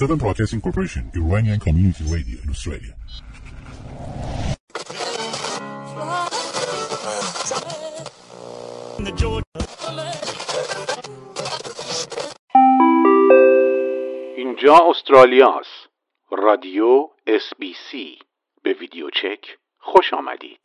Seven Broadcasting Corporation, Iranian Community Radio in Australia. اینجا استرالیا است. رادیو اس بی سی به ویدیو چک خوش آمدید.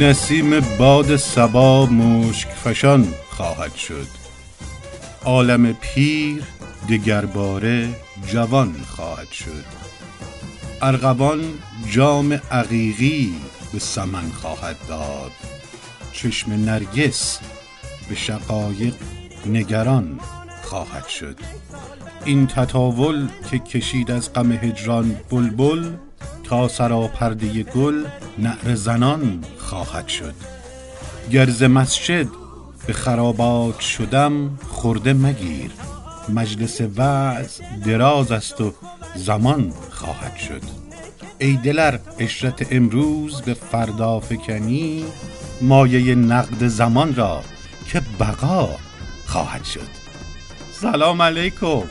نسیم باد سبا مشک فشان خواهد شد. عالم پیر دگرباره جوان خواهد شد. ارغوان جام عقیقی به سمن خواهد داد. چشم نرگس به شقایق نگران خواهد شد. این تطاول که کشید از غم هجران بلبل تا سراپرده گل نعر زنان خواهد شد. گرز مسجد به خرابات شدم خورده مگیر. مجلس وعظ دراز است و زمان خواهد شد. ای دلر اشرت امروز به فردا فکنی مایه نقد زمان را که بقا خواهد شد. سلام علیکم.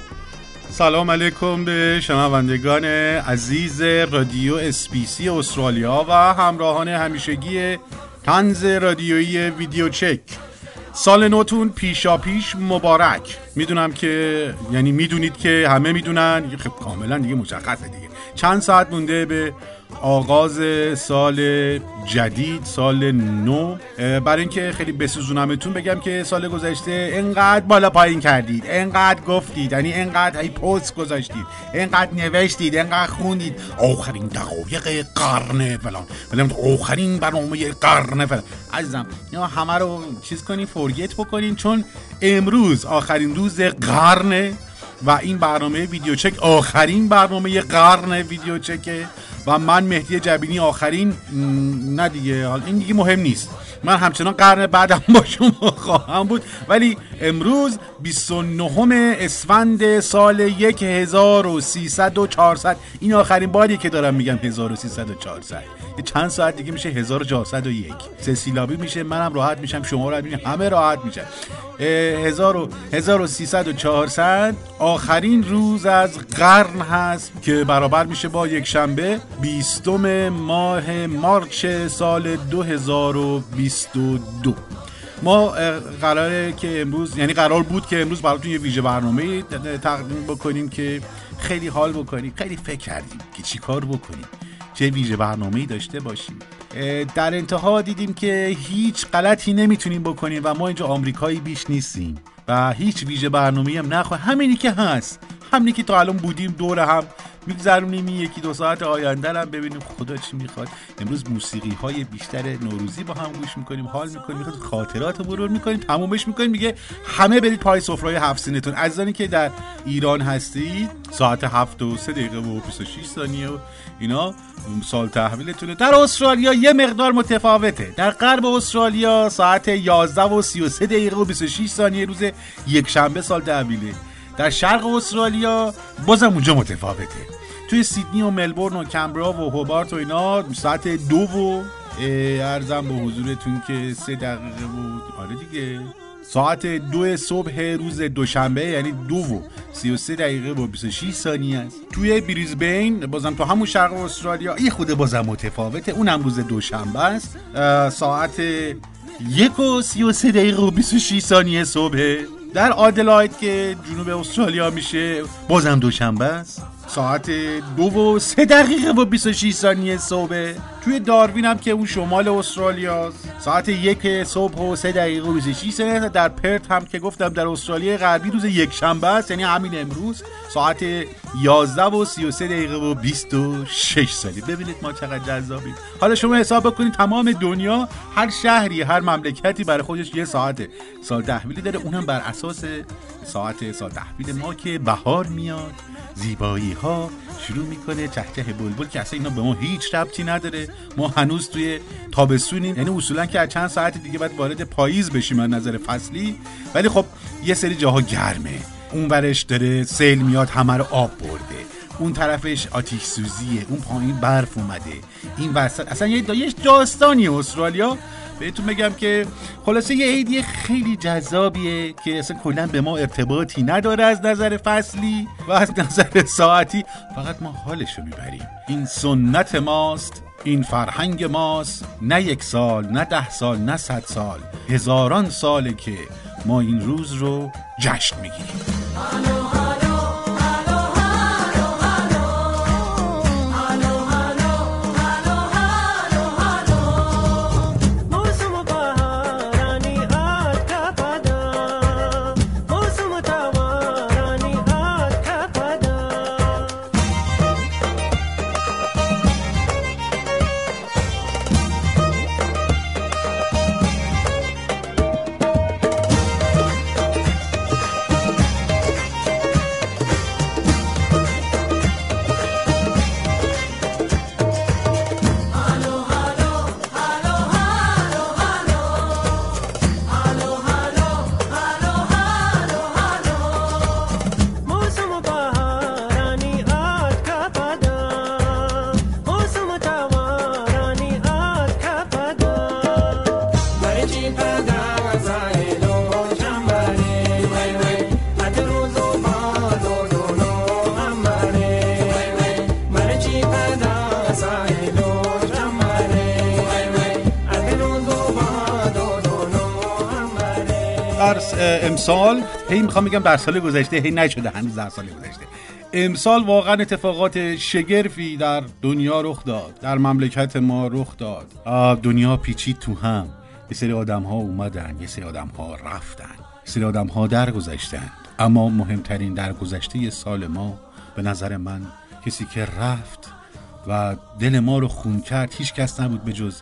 سلام علیکم به شنوندگان عزیز رادیو اسپیسی استرالیا و همراهان همیشگی تنز رادیویی ویدیو چک. سال نوتون پیشا پیش مبارک. می‌دونم که یعنی می‌دونید که همه می‌دونن. خب کاملا دیگه مشخصه دیگه. چند ساعت مونده به آغاز سال جدید سال نو. برای اینکه خیلی بسوزونمتون بگم که سال گذشته انقدر بالا پایین کردید. انقدر گفتید. یعنی انقدر هی پست گذاشتید. انقدر نوشتید. انقدر خوندید. آخرین دقایق قرن فلان. فلان آخرین برنامه قرن فلان. عزیزم یا همه رو چیز کنین فورگیت بکنین. چون امروز آخرین روز قرن و این برنامه ویدیو چک آخرین برنامه قرن ویدیو چکه و من مهدی جبینی آخرین نه دیگه حالا این دیگه مهم نیست. من همچنان قرن بعدم با شما خواهم بود. ولی امروز 29 اسفند سال 1300 و 400 این آخرین باری که دارم میگم 1300 و 400 یه چند ساعت دیگه میشه 1401 سه سیلابی میشه منم راحت میشم شما راحت میشم همه راحت میشن. اه، 1000 و 1300 و 400 آخرین روز از قرن هست که برابر میشه با یک شنبه 20 ماه مارچ سال 2022 ما قراره که امروز یعنی قرار بود که امروز براتون یه ویژه برنامه تقدیم بکنیم که خیلی حال بکنیم خیلی فکر کردیم که چی کار بکنیم. چه ویژه برنامه‌ای داشته باشیم. در انتها دیدیم که هیچ غلطی نمی‌تونیم بکنیم و ما اینجا آمریکایی بیش نیستیم و هیچ ویژه برنامه‌ای هم نخواهیم. همینی که هست. همینی که تا الان بودیم دور هم میگذرونیم. یکی دو ساعت آینده هم ببینیم. خدا چی می‌خواد. امروز موسیقی های بیشتر نوروزی با هم گوش می‌کنیم حال می‌کنیم می‌خواد خاطرات رو مرور می‌کنیم تمومش می‌کنیم. میگه همه برید پای سفره هفت سینتون عزیزانی که در ایران هستید ساعت هفت و سه دقیقه و 26 ثانیه و اینا سال تحویلتونه. در استرالیا یه مقدار متفاوته. در غرب استرالیا ساعت 11 و 33 دقیقه و 26 ثانیه روز یک شنبه سال تحویله. در شرق استرالیا بازم اونجا متفاوته. توی سیدنی و ملبورن و کمبرا و هوبارت و اینا ساعت دو و ارزم به حضورتون که سه دقیقه بود. آره دیگه. ساعت دو صبح روز دوشنبه یعنی دو و سی و سه دقیقه و 26 ثانیه. است توی بریزبین بازم تو همون شرق استرالیا یه خود بازم متفاوته. اونم روز دوشنبه است. ساعت یک و سی و سه دقیقه و 26 ثانیه صبح. در آدلاید که جنوب استرالیا میشه بازم دوشنبه است. ساعت دو و سه دقیقه و 26 ثانیه صبح. توی داروین هم که اون شمال استرالیا ساعت یک صبح و سه دقیقه و 26 ثانیه در پرت هم که گفتم در استرالیا غربی روز یک شنبه است یعنی همین امروز ساعت 11 و 33 دقیقه و 26 ثانیه. ببینید ما چقدر جذابیم. حالا شما حساب بکنید تمام دنیا هر شهری هر مملکتی برای خودش یه ساعت سال تحویلی داره. اونم بر اساس ساعت سال تحویل ما که بهار میاد زیبایی ها شروع می‌کنه چهچه بلبل که اصلا اینا به ما هیچ ربطی نداره. ما هنوز توی تابستونیم. یعنی اصولا که از چند ساعت دیگه باید وارد پاییز بشیم از نظر فصلی. ولی خب یه سری جاها گرمه. اون ورش داره سیل میاد همه رو آب برده. اون طرفش آتیش سوزیه. اون پایین برف اومده. این وسط. اصلا یه داستانی استرالیا. بهتون بگم که خلاصه یه عیدی خیلی جذابیه که اصلا کلا به ما ارتباطی نداره از نظر فصلی و از نظر ساعتی. فقط ما حالشو می‌بریم. این سنت ماست. این فرهنگ ماست نه یک سال نه ده سال نه صد سال. هزاران ساله که ما این روز رو جشن می‌گیریم. در امسال. هی می‌خوام بگم در سال گذشته هی نشده هنوز در سال گذشته. امسال واقعا اتفاقات شگرفی در دنیا رخ داد. در مملکت ما رخ داد. دنیا پیچید تو هم. یه سری آدم ها اومدن یه سری آدم ها رفتن یه سری آدم ها درگذشتن. اما مهمترین درگذشته سال ما به نظر من کسی که رفت و دل ما رو خون کرد هیچ کس نبود به جز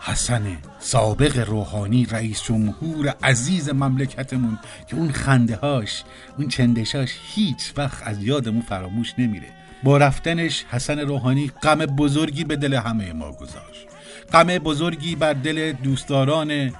حسن سابق روحانی رئیس جمهور عزیز مملکتمون که اون خنده هاش اون چندشاش هیچ وقت از یادمون فراموش نمیره. با رفتنش حسن روحانی غم بزرگی به دل همه ما گذاشت. غم بزرگی بر دل دوستداران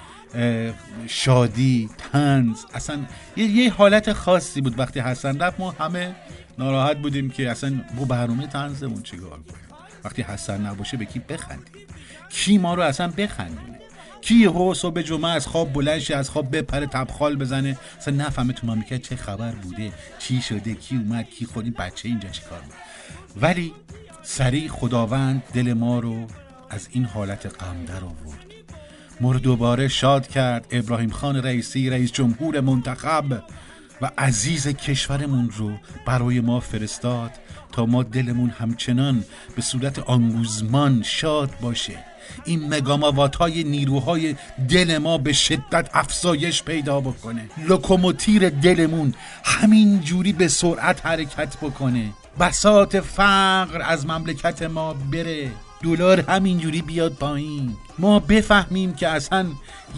شادی تنز اصلا یه, یه حالت خاصی بود وقتی حسن رفت. ما همه ناراحت بودیم که اصلا با برنامه تنزمون چیکار کنیم؟ وقتی حسن نباشه به کی بخندیم؟ کی ما رو اصلا بخندونه؟ کی هو صبح جمعه از خواب بلند شه از خواب بپره تبخال بزنه؟ اصلا نفهمه تو مملکت چه خبر بوده؟ چی شده کی اومد کی خود این بچه اینجا چی کار می‌کنه. ولی سریع خداوند دل ما رو از این حالت غم در آورد. ما رو دوباره شاد کرد. ابراهیم خان رئیسی رئیس جمهور منتخب و عزیز کشورمون رو برای ما فرستاد تا ما دلمون همچنان به صورت آنگوزمان شاد باشه. این مگاماوات های نیروهای دل ما به شدت افزایش پیدا بکنه. لوکوموتیر دلمون همین جوری به سرعت حرکت بکنه. بسات فقر از مملکت ما بره. دلار همینجوری بیاد پایین. ما بفهمیم که اصلا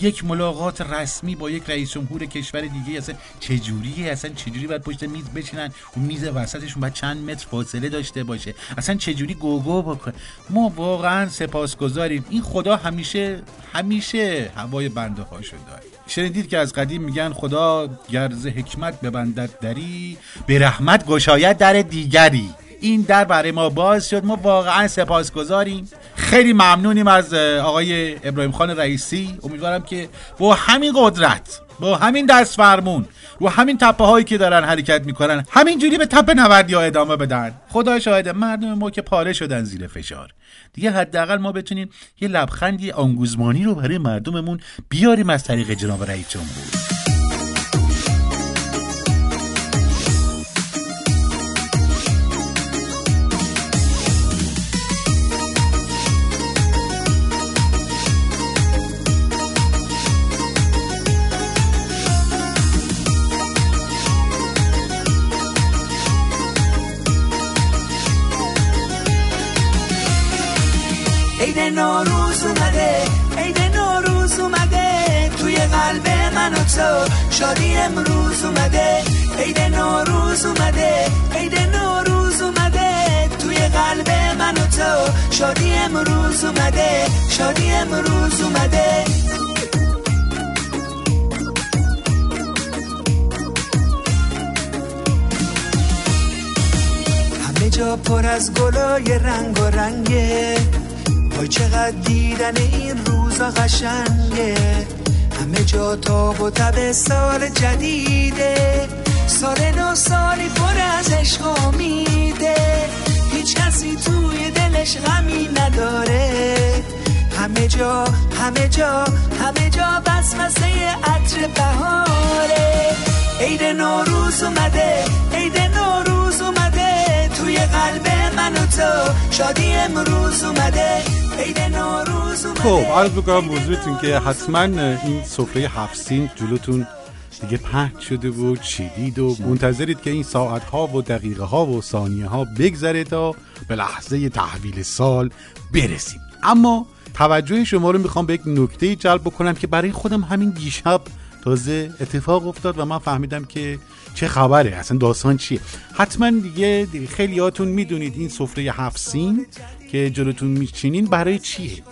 یک ملاقات رسمی با یک رئیس جمهور کشور دیگه اصلا چجوریه؟ اصلا چجوری باید پشت میز بشینن اون میز وسطشون باید چند متر فاصله داشته باشه. اصلا چجوری گوگو بکنه ما واقعا سپاسگزاریم. این خدا همیشه همیشه هوای بنده هاشو داره. شنیدید که از قدیم میگن خدا گرز حکمت ببندد دری به رحمت گشاید در دیگری. این در برای ما باز شد. ما واقعا سپاسگزاریم. خیلی ممنونیم از آقای ابراهیم خان رئیسی. امیدوارم که با همین قدرت با همین دست فرمون رو همین تپه هایی که دارن حرکت می‌کنن همینجوری به تپه نوردی ها ادامه بدن. خدا شاهد مردم ما که پاره شدن زیر فشار. دیگه حداقل ما بتونیم یه لبخندی آنگوزمانی رو برای مردممون بیاریم از طریق جناب رئیس جمهور. نوروز اومده عید نوروز اومده توی قلب من و تو شادی امروز اومده. عید نوروز اومده عید نوروز اومده توی قلب من و تو شادی امروز اومده شادی امروز اومده. همه جا پر از گلای رنگ و رنگه. وای چقدر دیدن این روزا قشنگه. همه جا تاب و تب سال جدیده. سال نو سالی پر از عشق امیده. هیچ کسی توی دلش غمی نداره. همه جا همه جا همه جا بس مسه عطر بهاره. عید نوروز اومده عید نوروز اومده. قلب من و تو. شادی امروز اومده. خب عرض بکنم بزرگتون که حتما این سفره هفت سین جلوتون دیگه پهن شده و چیدید و منتظرید که این ساعت ها و دقیقه ها و ثانیه ها بگذره تا به لحظه تحویل سال برسیم. اما توجه شما رو می‌خوام به یک نکته جلب بکنم که برای خودم همین دیشب تازه اتفاق افتاد و من فهمیدم که چه خبره اصلا داستان چیه؟ حتما دیگه خیلیاتون می‌دونید این سفره هفت سین که جلوتون میچینین برای چیه؟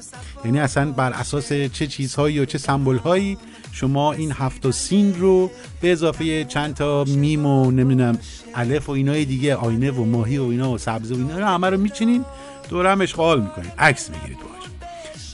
یعنی اصلا بر اساس چه چیزهایی یا چه سمبل هایی شما این هفت و سین رو به اضافه چند تا میم و نمی‌دونم الف و اینای دیگه آینه و ماهی و اینا و سبزه و اینا رو همه رو میچینین دور هم اشغال می‌کنین. عکس می‌گیرید باهاش.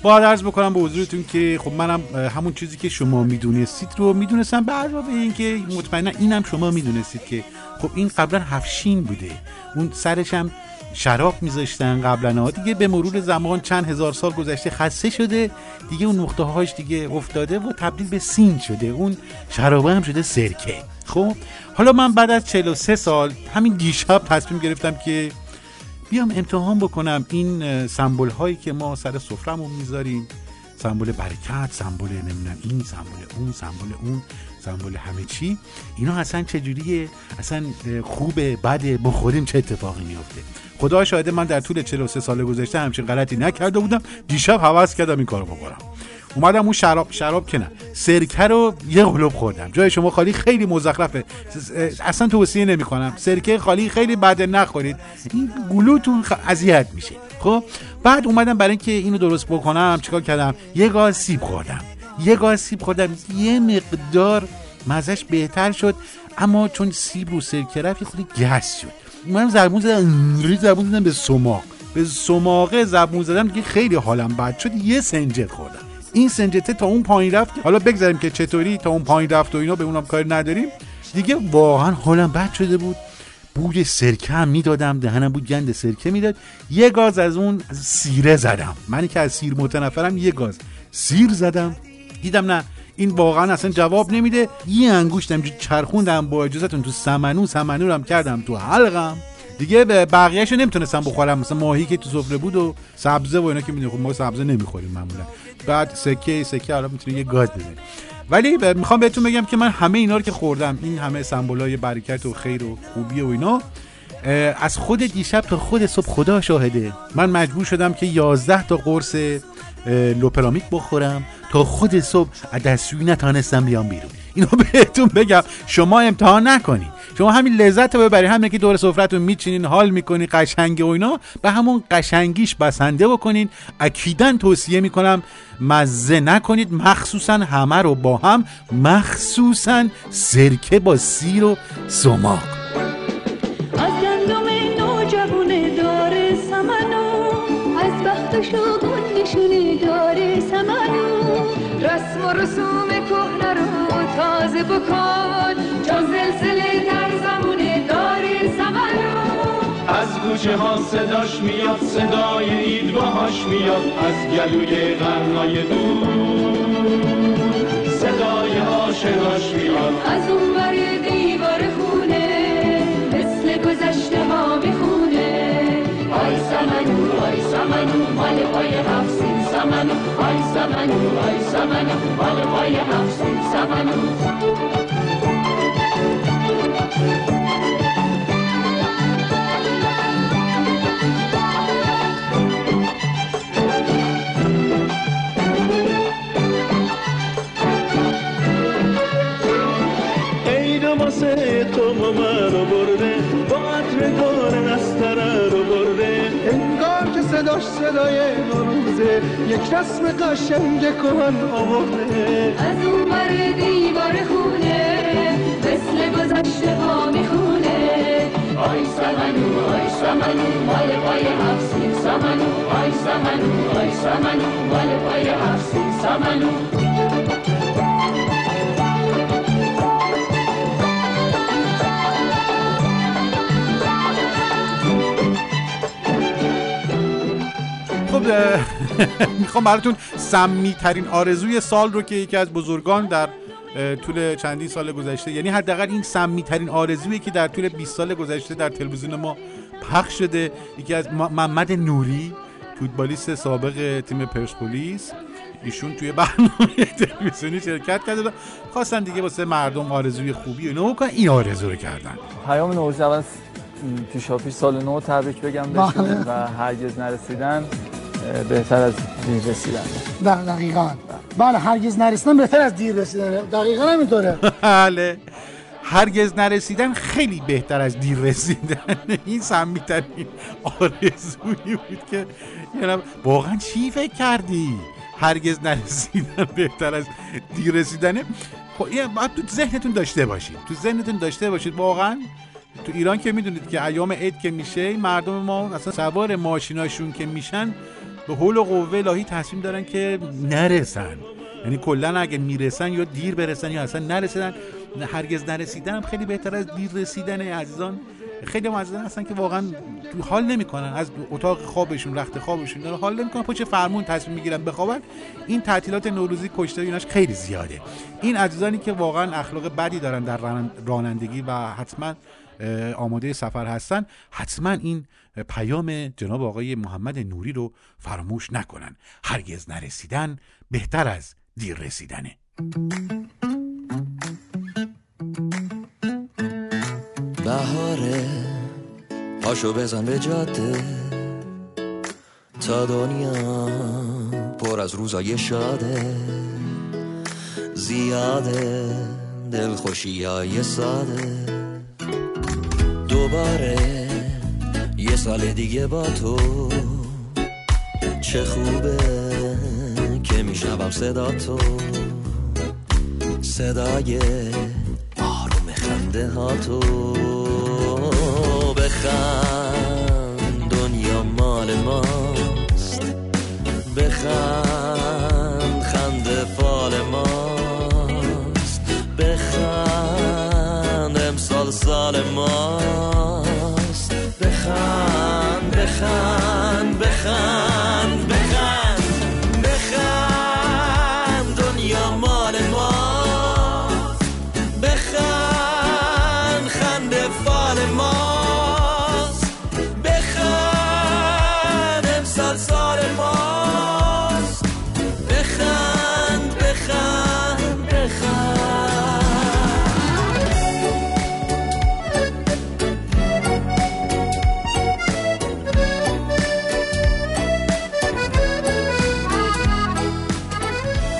با عرض بکنم به حضورتون که خب منم همون چیزی که شما می‌دونستید رو می‌دونستم. به علاوه اینکه مطمئنا اینم شما می‌دونستید که خب این قبلا هفشین بوده. اون سرش هم شراب میذاشتن قبلا. دیگه به مرور زمان چند هزار سال گذشته خسته شده. دیگه اون نقطه هاش دیگه افتاده و تبدیل به سین شده. اون شرابه هم شده سرکه. خب حالا من بعد از 43 سال همین دیشب تصمیم گرفتم که بیام امتحان بکنم. این سمبل هایی که ما سر سفرمون می‌ذاریم سمبل برکت سمبل نمی‌دونم این سمبل اون سمبل اون سمبل همه چی اینا اصلا چجوریه؟ اصلا خوبه بده بخوریم چه اتفاقی میفته خدا شاهده من در طول 43 سال گذشته همچین غلطی نکرده بودم. دیشب حواس کردم این کارو بکنم. اومدم اون شراب شراب که نه. سرکه رو یه قلوب خوردم. جای شما خالی خیلی مزخرفه. اصلا توصیه نمی کنم سرکه خالی خیلی بده نخورید. این گلوتون. اذیت میشه. خب؟ بعد اومدم برای اینکه اینو درست بکنم چیکار کردم؟ یه گاز سیب خوردم. یه گاز سیب خوردم. یه مقدار مزش بهتر شد اما چون سیب رو سرکه رفت خودی گس شد. من زبون زدم زبون زدم به سماق. به سماقه زبون زدم دیگه خیلی حالم بد شد. یه سنجت خوردم. این سنجته تا اون پایین رفت. حالا بگذاریم که چطوری تا اون پایین رفت و اینا به اونم کاری نداریم. دیگه واقعا حالم بد شده بود. بوی سرکه هم می‌دادم دهنم بود گند سرکه می‌داد. یه گاز از اون سیره زدم. منی که از سیر متنفرم یه گاز سیر زدم. دیدم نه این واقعا اصلا جواب نمیده. یه انگوشتم چرخوندم با اجازهتون تو سمنو سمنو هم کردم تو حلقم. دیگه به بقیه‌اش نمی‌تونستم بخورم. مثلا ماهی که تو سفره بود و سبزه و اینا که می‌دونی خب ما سبزه نمی‌خوریم معمولا. بعد سکه سکه حالا می‌تونی یه گاز بزنی ولی می‌خوام بهتون بگم که من همه اینا رو که خوردم این همه سمبولای برکت و خیر و خوبی و اینا از خود دیشب تا خود صبح خدا شاهده. من مجبور شدم که 11 تا قرص لوپرامیک بخورم تا خود صبح از دستشویی نتانستم بیام بیرون. اینو بهتون بگم. شما امتحان نکنید شما همین لذت رو ببرید همین که دور سفرتون میچینین حال می‌کنین قشنگه و اینا. به همون قشنگیش بسنده بکنین. اکیدا توصیه می‌کنم مزه نکنید. مخصوصا همه رو با هم. مخصوصا سرکه با سیر و سماق. تازه بکن چون زلزله در زمونه داره سمنو. از گوشه ها صداش میاد صدای عید باهاش میاد از گلوی غرنای دور. صدای آشناش میاد. از اون ای آی سمنو مال پای هفتین سمنو آی سمنو آی سمنو مال پای هفتین سمنو تو ما رو برده با عطر گارن از رو برده داشت صدای نوروزه. یک رسم قشنگ کهن آورده. از اون بر دیوار خونه مثل گذشته ها می‌خونه. آی سمنو آی سمنو مال پای هفت سمنو آی سمنو آی سمنو مال پای هفت سمنو. اه، می‌خوام براتون سمی ترین آرزوی سال رو که یکی از بزرگان در طول چندین سال گذشته یعنی حداقل این سمی ترین آرزویی که در طول 20 سال گذشته در تلویزیون ما پخش شده. یکی از محمد نوری فوتبالیست سابق تیم پرسپولیس ایشون توی برنامه تلویزیونی شرکت کرده و خواستن دیگه واسه مردم آرزوی خوبی و اینو بکنن. این آرزو رو کردن. پیام نوروزی اول پیشا پیش سال نو تبریک بگم بهشون و هرگز نرسیدن. بهتر از دیر رسیدن. در دقیقا. بله هرگز نرسیدن بهتر از دیر رسیدن. دقیقا همینطوره. بله. هرگز نرسیدن خیلی بهتر از دیر رسیدن. این سمیترین آرزویی بود که یعنی واقعا چی فکر کردی؟ هرگز نرسیدن بهتر از دیر رسیدنه خب این باید تو ذهنتون داشته باشید. تو ذهنتون داشته باشید. واقعا تو ایران که می‌دونید که ایام عید که میشه مردم ما اصلا سوار ماشیناشون که میشن به حول و قوه الهی تصمیم دارن که نرسن. یعنی کلا اگه می‌رسن یا دیر برسن یا اصلا نرسیدن هرگز نرسیدن خیلی بهتر از دیر رسیدن عزیزان. خیلی هم عزیزان هستن که واقعا حال نمی‌کنن. از اتاق خوابشون رخت خوابشون داره حال نمی‌کنن. پشت فرمون تصمیم می‌گیرن بخوابن. این تعطیلات نوروزی کشته ایناش خیلی زیاده. این عزیزانی که واقعا اخلاق بدی دارن در ران- رانندگی و حتما آماده سفر هستن حتما این پیام جناب آقای محمد نوری رو فراموش نکنن. هرگز نرسیدن بهتر از دیر رسیدنه. بهاره پاشو بزن به جاده. تا دنیا پر از روزای شاده. زیاده دلخوشی های ساده. دوباره یه سال دیگه با تو. چه خوبه که میشنوم صدا تو. صدای آروم خنده ها تو. بخند دنیا مال ماست. بخند خنده فال ماست. بخند امسال سال ماست.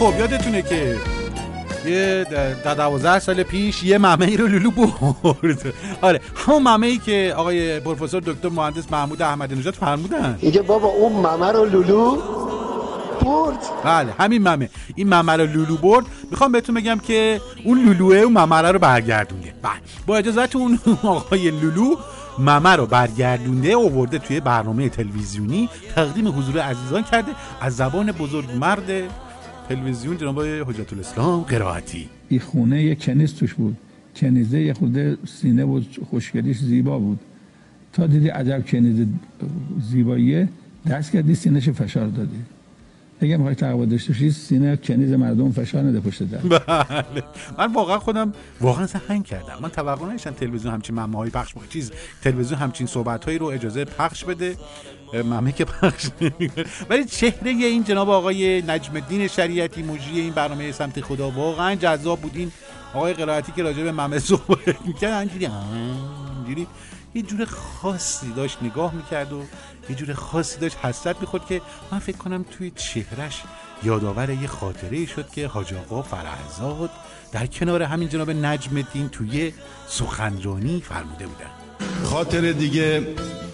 خب یادتونه که یه در دوازده سال پیش یه ممه ای رو لولو برد. آره همون ممه ای که آقای پروفسور دکتر مهندس محمود احمدی نژاد فرمودن. میگه بابا اون ممه رو لولو برد. بله همین ممه. این ممه رو لولو برد. می‌خوام بهتون بگم که اون لولوه اون ممه رو برگردونده. بله با اجازهتون آقای لولو ممه رو برگردونده اوورده توی برنامه تلویزیونی. تقدیم حضور عزیزان کرده. از زبان بزرگ مرد تلویزیون جناب حجت الاسلام قرائتی. این خونه یه کنیز توش بود. کنیزه یه خورده سینه و خوشگلیش زیبا بود. تا دیدی عجب کنیز زیباییه دست کردی سینهش فشار دادی. اگه می‌خوای تقوی داشته باشی سینه کنیز مردم فشار نده پشت در. بله. من واقعا خودم واقعا هنگ کردم. من توقع نداشتم تلویزیون همچین ممه هایی پخش کنه چیز تلویزیون همچین صحبت هایی رو اجازه پخش بده. ممه که پخش نمی‌کنه. ولی چهره این جناب آقای نجم الدین شریعتی مجری این برنامه سمت خدا واقعا جذاب بود این آقای قرائتی که راجع به ممه صحبت می‌کرد اینجوری یه جور خاصی داشت نگاه می‌کرد و یه جور خاصی داشت حسرت می‌خورد که من فکر کنم توی چهرش یادآور یه خاطره شد که حاج آقا فرهزاد در کنار همین جناب نجم الدین توی سخنرانی فرموده بودن. خاطر دیگه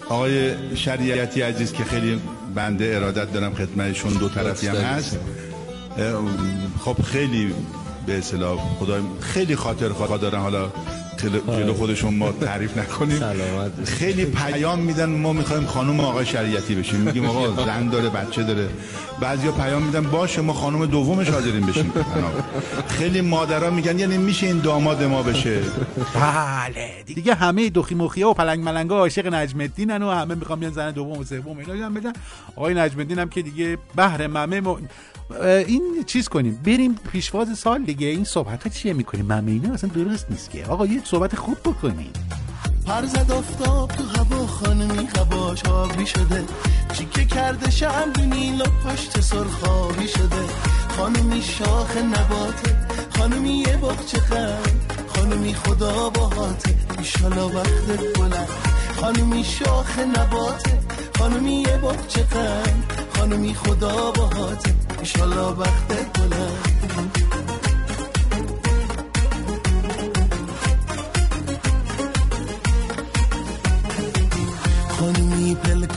آقای شریعتی عزیز که خیلی بنده ارادت دارم خدمتشون دو طرفی هم هست. خب خیلی به اصطلاح خدای خیلی خاطر خواه دارن. حالا جلو- خودشون ما تعریف نکنیم. خیلی پیام میدن ما می‌خوایم خانم آقای شریعتی بشیم. میگیم آقا زن داره بچه داره. بعضیا پیام میدن باشه ما خانم دومش حاضرین بشیم. خیلی مادرها میگن یعنی میشه این داماد ما بشه. بله. دیگه همه دخی مخیا و پلنگ ملنگا عاشق نجم الدینن و همه می‌خوان بیان زن دوم و سوم اینا. هم بدن آقای نجم الدین هم که دیگه بهر ممه م... این چیز کنیم. بریم پیشواز سال دیگه. این صحبت ها چیه می‌کنیم؟ ممه اینا اصلا درست نیست که. آقا یه صحبت خوب بکنیم پر زد آفتاب تو هوا خانمی قباش آبی شده. چیکه کرده شمدونی و پشت سرخابی شده. خانمی شاخ نباته خانمی یه باغچه خانمی خدا باهاته ایشالا وقتت بلند. خانمی شاخ نباته خانمی یه باغچه خانمی خدا باهاته ایشالا وقتت بلند.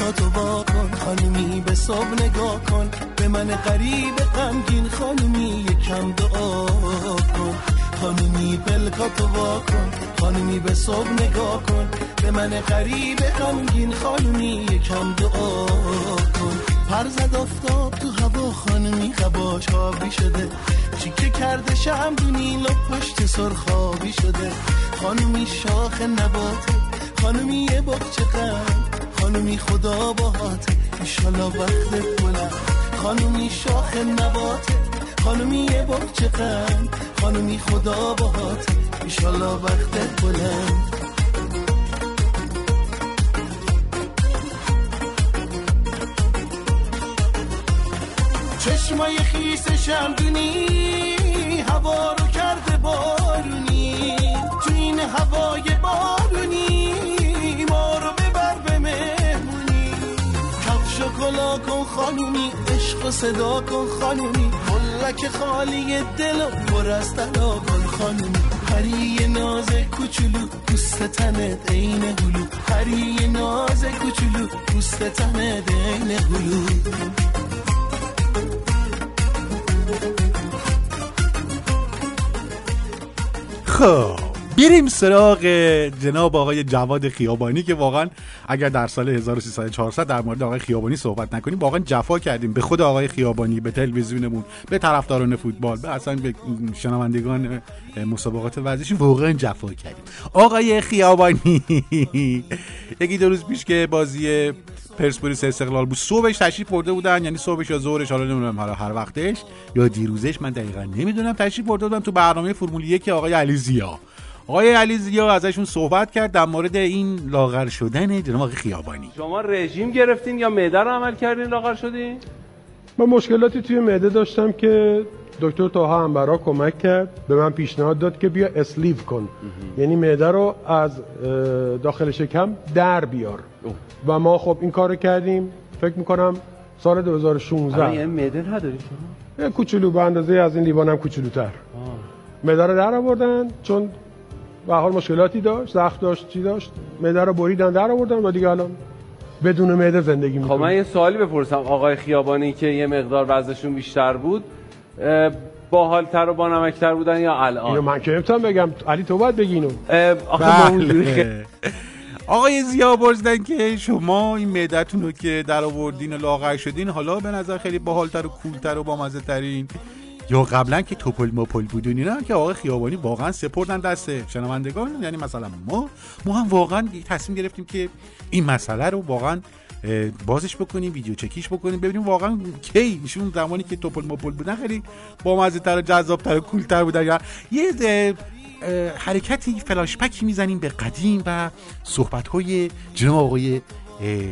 پلکاتو وا کن. خانمی به صبح نگاه کن. به من غریب غمگین خانمی یکم دعا کن. خانمی پلکاتو وا کن. خانمی به صبح نگاه کن. به من غریب غمگین خانمی یکم دعا کن. پر زد آفتاب تو هوا خانمی قباش آبی شده. چیکه کرده شمدونی و پشت سرخابی شده. خانمی شاخ نباته خانمی یه باغچه قند. خانمی خدا باهاته ایشالا وقتت بلند. خانمی شاخ نباته خانمی یه باغچه قند. خانمی خدا باهاته ایشالا وقتت بلند. چشمای خیس شمدونی و صدا کن خانومی. ملک خالی دل و پر از کن خانومی. پری ناز کوچولو دوست تنت عین هلو پری ناز کوچولو دوست تنت عین هلو خب بریم سراغ جناب آقای جواد خیابانی که واقعا اگر در سال 1300 در مورد آقای خیابانی صحبت نکنیم واقعا جفا کردیم. به خود آقای خیابانی به تلویزیونمون به طرفداران فوتبال به اصلا به شنوندگان مسابقات ورزشی واقعا جفا کردیم. آقای خیابانی یکی دو روز پیش که بازی پرسپولیس استقلال بود صبحش تشریف برده بودن یعنی صبحش یا ظهرش حالا نمی‌دونم حالا هر وقتش یا دیروزش من دقیقا نمی‌دونم تشریف برده بودن تو برنامه فرمول یک آقای علی زیا آقای علی زیا ازشون صحبت کرد در مورد این لاغر شدن جناب آقای خیابانی. شما رژیم گرفتین یا معده رو عمل کردین لاغر شدین؟ من مشکلاتی توی معده داشتم که دکتر تاها انبرا کمک کرد به من پیشنهاد داد که بیا اسلیو کن. یعنی معده رو از داخل شکم در بیار. و ما خب این کار کردیم. فکر می‌کنم سال 2016 الان یعنی معده نداری شما؟ یه کوچولو به اندازه از این لیوانم کوچولوتر. معده رو در آوردن چون به هر حال مشکلاتی داشت زخم داشت چی داشت؟ معده رو بریدن در آوردن و دیگه الان بدون معده زندگی خب می‌کنه. من یه سوالی بپرسم. آقای خیابانی که یه مقدار وزنشون بیشتر بود باحالتر و بانمکتر بودن یا الان؟ اینو من که نمی‌تونم بگم. علی تو باید بگی اینو. آخه بله. آقای زیا پرسیدن که شما این معدتون رو که در آوردین و لاغر شدین حالا به نظر خیلی باحالتر و کولتر و بامزه ترین یا قبلا که توپل ماپل بودین اینا که آقای خیابانی واقعا سپردن دست شنوندگان یعنی مثلا ما ما هم واقعا تصمیم گرفتیم که این مسئله رو واقعا بازش بکنیم ویدیو چکیش بکنیم ببینیم واقعا کی ایشون زمانی که توپل ماپل بودن خیلی بامزه تر و جذاب تر و کولتر بودن یا یه حرکتی فلاشبکی می‌زنیم به قدیم و صحبت های جناب آقای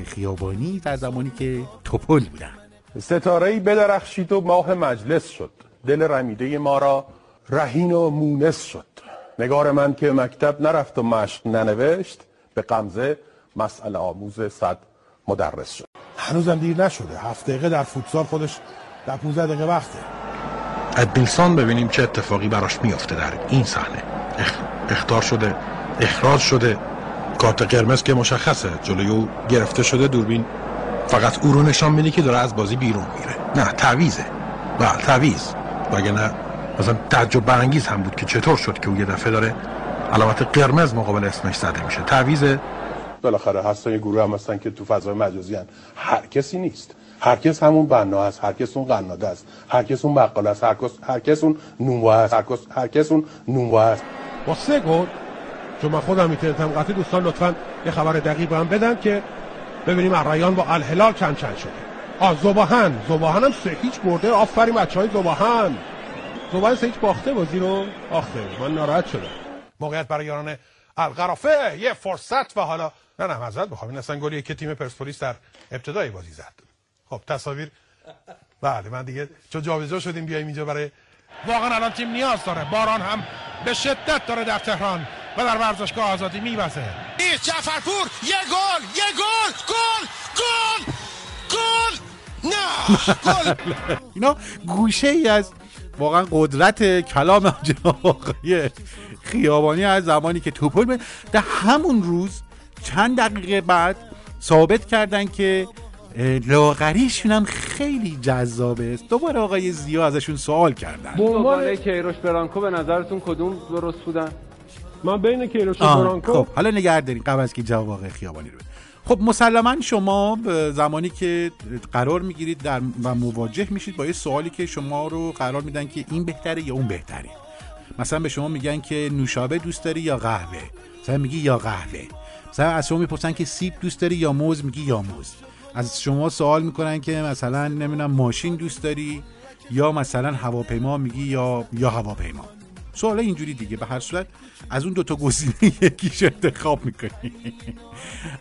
خیابانی در زمانی که توپل بودن. ستاره بدرخشید و ماه مجلس شد. دل رمیده ما را رهین و مونس شد. نگار من که مکتب نرفت و مشق ننوشت به قمزه مسئله آموز صد مدرس شد. هنوزم دیر نشده. هفت دقیقه در فوتسال خودش در 15 دقیقه وقته. ادمینسان ببینیم چه اتفاقی براش میافته در این صحنه. اخ... اختار شده اخراج شده. کارت قرمز که مشخصه. جلوی او گرفته شده دوربین. فقط او رو نشان میده که داره از بازی بیرون میره. نه تعویزه بله تعویز وگرنه مثلا تعجب برانگیز هم بود که چطور شد که او یه دفعه داره علامت قرمز مقابل اسمش زده میشه. تعویزه بالاخره هستن یه گروه هم هستن که تو فضای مجازی هن. هر کسی نیست. هر کس همون بنا هست هر کس اون قناده است هر کس اون بقال است هر کس هر کس اون نونوا هست. هر کس هر کس اون نونوا هست. با سه گل چون من خودم اینترنتم قطعی دوستان لطفا یه خبر دقیق هم بدن که ببینیم الرایان با الهلال چند چند شده. آ زباهن زباهن هم سه هیچ برده آفرین بچهای زباهن زباهن سه هیچ باخته بازی رو؟ آخه من ناراحت شدم. موقعیت برای یاران القرافه یه فرصت و حالا نه نه معذرت بخوام این اصلا گلیه که تیم پرسپولیس در ابتدای بازی زد. خب تصاویر. بله من دیگه چون جابجا شدیم بیایم اینجا برای واقعا الان تیم نیاز داره. باران هم به شدت داره در تهران و در ورزشگاه آزادی میوزه. نیست جعفرپور یه گل یه گل گل گل گل. نه! اینا گوشه ای از واقعا قدرت کلام جناب آقای خیابانی از زمانی که توپل به در همون روز چند دقیقه بعد ثابت کردن که لاغریشون هم خیلی جذابه. دوباره آقای زیا ازشون سوال کردن. دوباره کیروش برانکو به نظرتون کدوم درست بودن؟ من بین کیروش و برانکو؟ خب حالا نگه دارین قبل از که جواب آقای خیابانی رو بدیم. خب مسلما شما زمانی که قرار می‌گیرید در و مواجه میشید با یه سوالی که شما رو قرار میدن که این بهتره یا اون بهتره. مثلا به شما میگن که نوشابه دوست داری یا قهوه؟ مثلا میگی یا قهوه. مثلا از شما می‌پرسن که سیب دوست داری یا موز؟ میگی یا موز. از شما سوال می‌کنن که مثلا نمی‌دونم ماشین دوست داری یا مثلا هواپیما؟ میگی یا یا هواپیما. سوال اینجوری دیگه به هر صورت از اون دوتا گزینه یکیش انتخاب می‌کنی.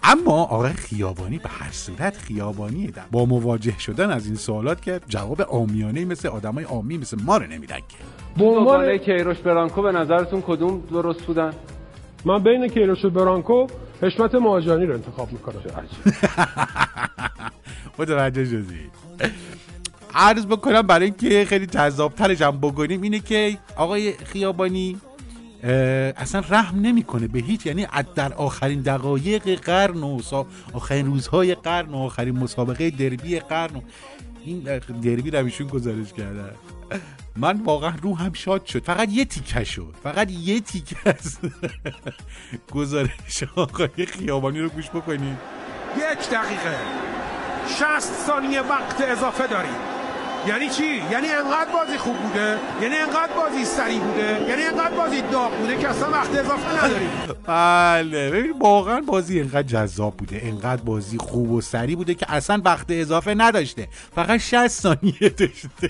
اما آقای خیابانی به هر صورت خیابانی در با مواجه شدن از این سوالات که جواب آمیانه مثل آدمای عامی مثل ما رو نمیدن که. دوباره کیروش برانکو به نظرتون کدوم درست بودن؟ من بین کیروش و برانکو حشمت مهاجانی رو انتخاب می‌کنم. متوجه شدی؟ عرض بکنم برای اینکه خیلی جذابترش هم بکنیم اینه که آقای خیابانی اصلا رحم نمی‌کنه به هیچ یعنی در آخرین دقایق قرن و آخرین روزهای قرن و آخرین مسابقه دربی قرن و این دربی رو ایشون گزارش کردن من واقعا روحم شاد شد. فقط یه تیکه شد. فقط یه تیکه از گزارش آقای خیابانی رو گوش بکنید یک دقیقه. 60 ثانیه وقت اضافه داریم. یعنی چی؟ یعنی انقدر بازی خوب بوده؟ یعنی انقدر بازی سریع بوده؟ یعنی انقدر بازی داغ بوده که اصلا وقت اضافه نداریم؟ بله. ببین واقعا بازی انقدر جذاب بوده انقدر بازی خوب و سریع بوده که اصلا وقت اضافه نداشته. فقط 60 ثانیه داشته.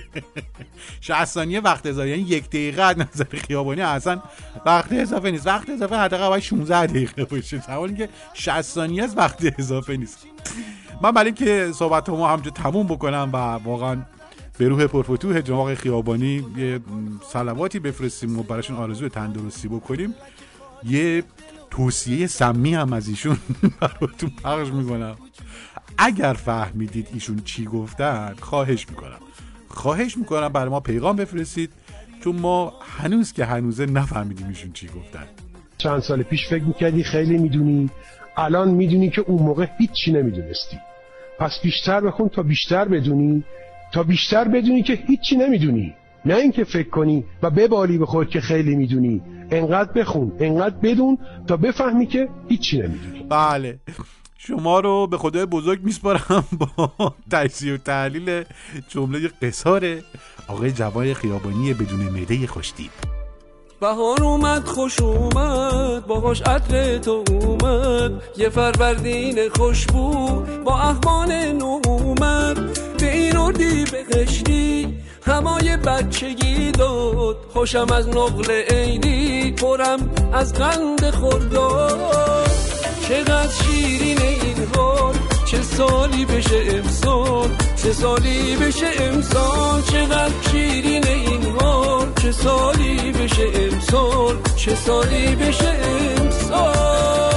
60 ثانیه وقت اضافه یعنی یک دقیقه از نظر خیابانی اصلا وقت اضافه نیست. وقت اضافه حداقل باید 16 دقیقه باشه. زمانی که 60 ثانیه از وقت اضافه نیست. من برای اینکه صحبت ما همجا تموم بکنم و واقعا به روح پرفتوه آقای خیابانی یه م، صلواتی بفرستیم و براشون آرزوی تندرستی بکنیم. یه توصیه سمی هم از ایشون براتون پخش می‌کنم. اگر فهمیدید ایشون چی گفتن خواهش می‌کنم. خواهش می‌کنم برای ما پیغام بفرستید چون ما هنوز که هنوزه نفهمیدیم ایشون چی گفتن. چند سال پیش فکر می‌کردی خیلی می‌دونی الان می‌دونی که اون موقع هیچی نمی‌دونستی. پس بیشتر بخون تا بیشتر بدونی تا بیشتر بدونی که هیچی نمی‌دونی. نه اینکه فکر کنی و ببالی به خود که خیلی می‌دونی. انقدر بخون انقدر بدون تا بفهمی که هیچی نمی‌دونی. بله. شما رو به خدای بزرگ میسپارم با تجزیه و تحلیل جمله قصار آقای جوای خیابانی بدون معده خوشتیب بهار اومد خوش اومد باهاش عطر تو اومد. یه فروردین خوشبو با احوال نو اومد به این اردی بهشتی همای بچگی داد. خوشم از نقل عیدی پرم از قند خورداد چقدر شیرین این حال چه سالی بشه امسال چه سالی بشه امسال. چقدر شیرین این چه سالی بشه امسال؟ چه سالی بشه امسال؟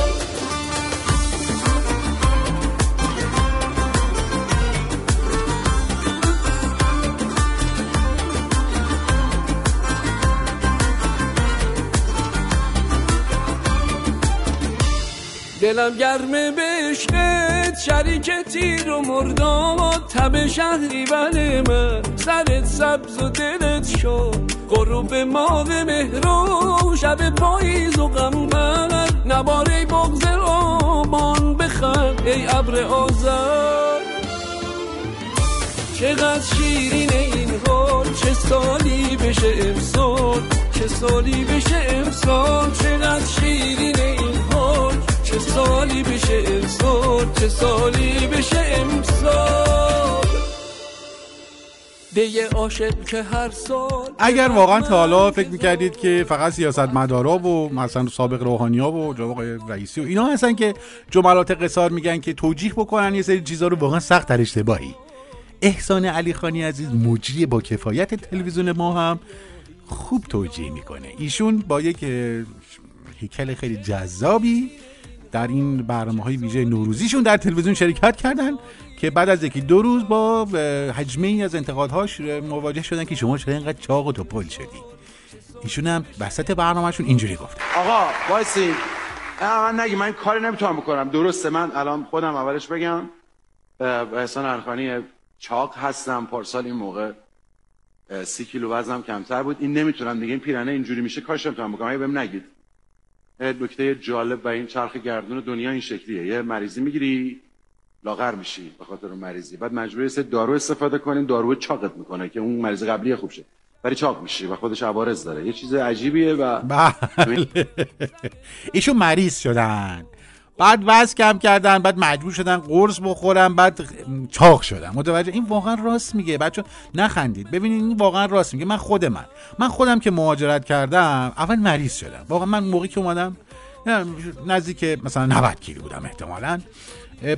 دلم گرمه عشقت شریک تیر و مرداد تب شهری بل من. سرت سبز و دلت شد غروب ماه مهرو شب پاییز و غمبر نباره بغز آبان بخند ای ابر آزر چقدر شیرین این حال. چه سالی بشه امسال؟ چه سالی بشه امسال؟ چقدر شیرین این حال؟ چه سالی بشه امسال چه سالی بشه امسال؟ عاشق که هر سال اگر واقعا تا حالا فکر می‌کردید که فقط سیاست مدارا و مثلا سابق روحانی ها و آقای رئیسی و اینا هستن که جملات قصار میگن که توجیه بکنن یه سری چیزا رو واقعا سخت در اشتباهی. احسان علی خانی عزیز مجری با کفایت تلویزیون ما هم خوب توجیه می‌کنه. ایشون با یک هیکل خیلی جذابی در این برنامه های ویژه نوروزیشون در تلویزیون شرکت کردن که بعد از یکی دو روز با حجمه ای از انتقادهاش مواجه شدن که شما چرا اینقدر چاق و توپل شدی. ایشون هم وسط برنامهشون اینجوری گفت. آقا وایسی. من نگی من کاری نمی‌تونم بکنم. درسته من الان خودم اولش بگم. احسان الخانی چاق هستم. پارسال این موقع سی کیلو وزنم کمتر بود. این نمی‌تونم دیگه این پیرنه اینجوری میشه. کاش نمی‌تونم بکنم. اگه بهم نگید. نکته جالب و این چرخ گردون دنیا این شکلیه. یه مریضی می‌گیری لاغر میشی به خاطر مریضی. بعد مجبوری سه دارو استفاده کنین دارو چاقت می‌کنه که اون مریض قبلی خوب شه. ولی چاق میشی و خودش عوارض داره. یه چیز عجیبیه و بله. ایشون مریض شدن. بعد وزن کم کردن بعد مجبور شدن قرص بخورن بعد چاق شدن. متوجه این واقعا راست میگه. بچه نخندید. ببینید این واقعا راست میگه. من خود من. من خودم که مهاجرت کردم اول مریض شدم. واقعا من موقعی که اومدم نزدیک مثلا 90 کیلو بودم احتمالا.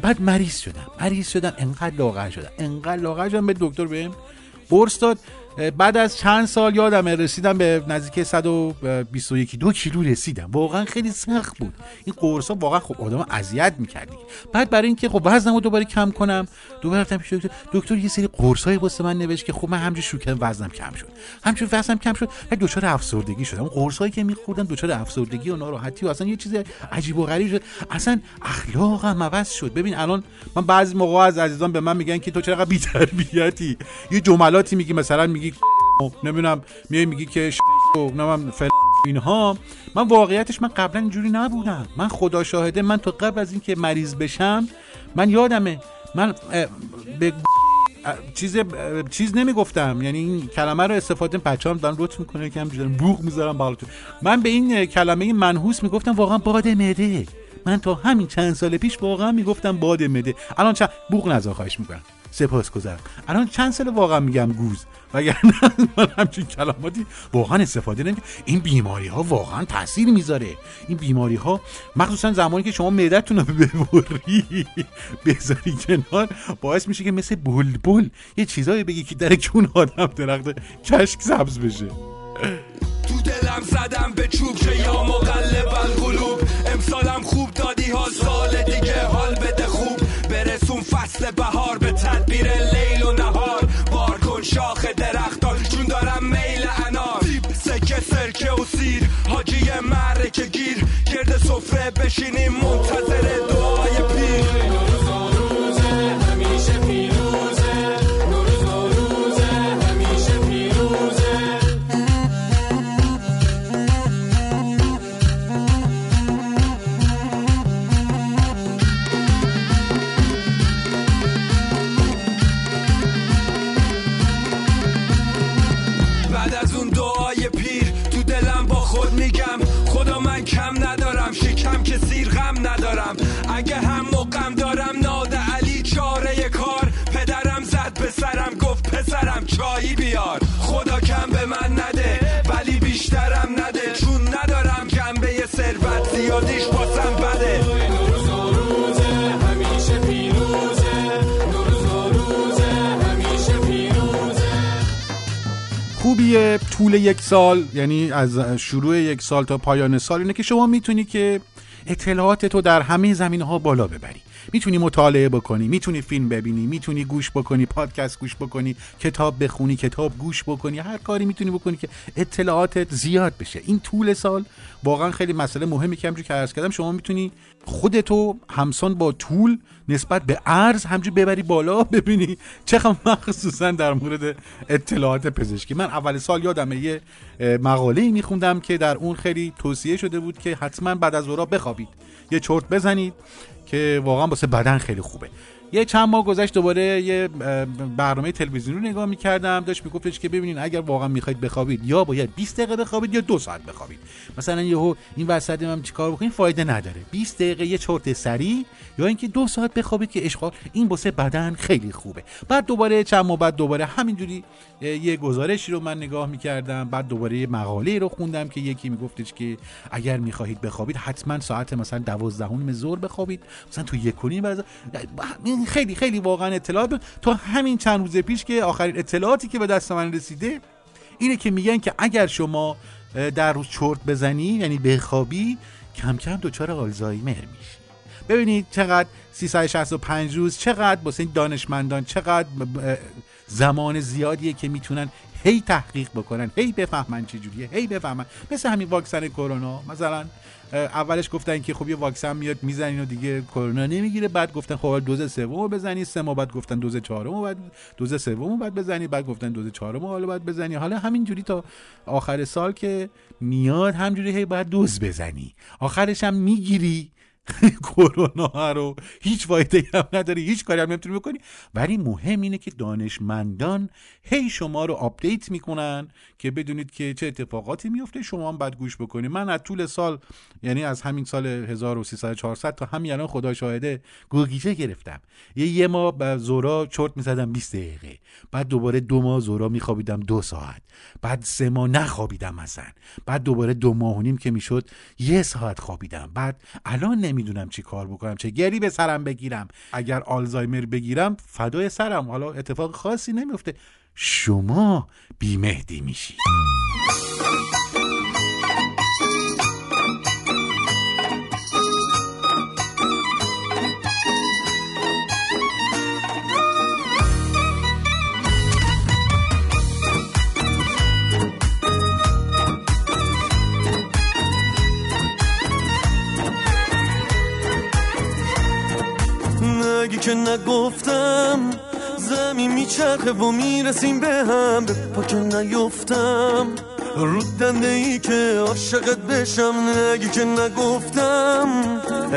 بعد مریض شدم. مریض شدم. انقدر لاغر شدم. انقدر لاغر شدم. به دکتر بهم قرص داد. بعد از چند سال یادمه رسیدم به نزدیک 121 دو کیلو رسیدم. واقعا خیلی سخت بود. این قرصا واقعا خب آدم اذیت می‌کرد دیگه. بعد برای اینکه خب وزنمو دوباره کم کنم دوباره رفتم پیش دکتر. دکتر یه سری قرصای واسه من نوشت که خب من همجوری کردم وزنم کم شد. همچون وزنم کم شد بعد دچار افسردگی شدم. قرصایی که میخوردم دچار افسردگی و ناراحتی و اصلا یه چیز عجیب و غریب شد. اصلا اخلاقم عوض شد. ببین الان من بعضی موقع از عزیزان به من میگن که تو چرا بی‌تربیتی؟ یه جملاتی میگی مثلا میگی نمی‌دونم میای میگی که و نمی‌دونم فل اینها. من واقعیتش من قبلا اینجوری نبودم. من خدا شاهده من تا قبل از اینکه مریض بشم من یادمه من به چیز چیز نمی‌گفتم. یعنی این کلمه رو استفاده بچه‌ام دارن لطف می‌کنه که همینجوری دارن بوق می‌ذارم بالاتون من به این کلمه منحوس می‌گفتم واقعا باد معده. من تا همین چند سال پیش واقعا می‌گفتم باد معده. الان چند بوق نذار خواهش می‌کنم. سپاس گذارم الان چند سال واقعا میگم گوز وگرنه من همچین کلماتی واقعا استفاده نمی این بیماری ها واقعا تاثیر می‌ذاره. این بیماری ها مخصوصا زمانی که شما معدتون رو ببری بذاری کنار باعث میشه که مثل بلبل یه چیزایی بگی که در کون آدم درخت کشک سبز بشه. تو دلم زدم به چوب یا مقلب شاخ درختان چون دارم میل انار. سیب سکه سرکه و سیر. حاجی معرکه گیر. گرد سفره بشینیم منتظر دعای چایی بیار. خدا کم به من نده ولی بیشترم نده. چون ندارم جنبه ثروت زیادیش باسم بده. نوروز نوروزه همیشه پیروزه. نوروز نوروزه همیشه پیروزه. خوبی طول یک سال یعنی از شروع یک سال تا پایان سال اینه که شما می‌تونی که اطلاعات تو در همه زمینه ها بالا ببری. می‌تونی مطالعه بکنی می‌تونی فیلم ببینی می‌تونی گوش بکنی پادکست گوش بکنی کتاب بخونی کتاب گوش بکنی هر کاری می‌تونی بکنی که اطلاعاتت زیاد بشه. این طول سال واقعا خیلی مسئله مهمی که همونجوری که عرض کردم شما می‌تونی خودتو همسان با طول نسبت به ارز همجوری ببری بالا ببینی چقدر مخصوصا در مورد اطلاعات پزشکی. من اول سال یادمه یه مقاله میخوندم که در اون خیلی توصیه شده بود که حتما بعد از ظهر بخوابید. یه چرت بزنید. که واقعا واسه بدن خیلی خوبه. یه چند ماه گذشت دوباره یه برنامه تلویزیونی رو نگاه می‌کردم. داشت میگفتش که ببینین اگر واقعا می‌خواید بخوابید یا باید 20 دقیقه بخوابید یا دو ساعت بخوابید. مثلا یهو این وسط هم چیکار بکنین فایده نداره. 20 دقیقه یه چرت سریع یا اینکه دو ساعت بخوابید که اشغال این واسه بدن خیلی خوبه. بعد دوباره چند ماه بعد دوباره همینجوری یه گزارشی رو من نگاه می‌کردم. بعد دوباره یه مقاله رو خوندم که یکی میگفتش که اگر می‌خواهید بخوابید حتما ساعت مثلا 12 ظهر بخوابید. مثلا تو یک و نیم این خیلی خیلی واقعا اطلاعات تو همین چند روز پیش که آخرین اطلاعاتی که به دست من رسیده اینه که میگن که اگر شما در روز چرت بزنی یعنی بخوابی کم کم دچار آلزایمر میشی. ببینید چقدر 365 روز چقدر واسه این دانشمندان چقدر زمان زیادیه که می‌تونن هی تحقیق بکنن هی بفهمن چه جوریه هی بفهمن. مثل همین واکسن کرونا مثلا اولش گفتن که خب یه واکسن میاد می‌زنین و دیگه کرونا نمی‌گیره. بعد گفتن خب دوز سوم بزنی سه ماه بعد گفتن دوز چهارم بعد دوز سوم بعد بزنی بعد گفتن دوز چهارم حالا بعد بزنی. حالا همینجوری تا آخر سال که میاد همجوری هی باید دوز بزنی. آخرش هم می‌گیری کرونا رو. هیچ فایده هم نداری هیچ کاری هم نمی‌تونی بکنی. ولی مهم اینه که دانشمندان هی شما رو update می‌کنن که بدونید که چه اتفاقاتی میفته شما هم بعد گوش بکنید من از طول سال یعنی از همین سال 1300 400 تا همین الان خدا شاهده گوگیشه گرفتم. یه یه ماه به زورا چرت می‌زدم 20 دقیقه. بعد دوباره دو ماه زورا میخوابیدم دو ساعت. بعد سه ماه نخوابیدم مثلا بعد دوباره دو ماه و نیم که می‌شد یه ساعت خوابیدم. بعد الان نمی‌دونم چی کار بکنم چه گری به سرم بگیرم. اگر آلزایمر بگیرم فدای سرم. حالا اتفاق خاصی نمیفته شما بیمهدی میشی. نگی که نگفتم زمین میچرخه و می‌رسیم به هم. به پا که نیفتم. رو دنده ای که عاشقت بشم نگی که نگفتم.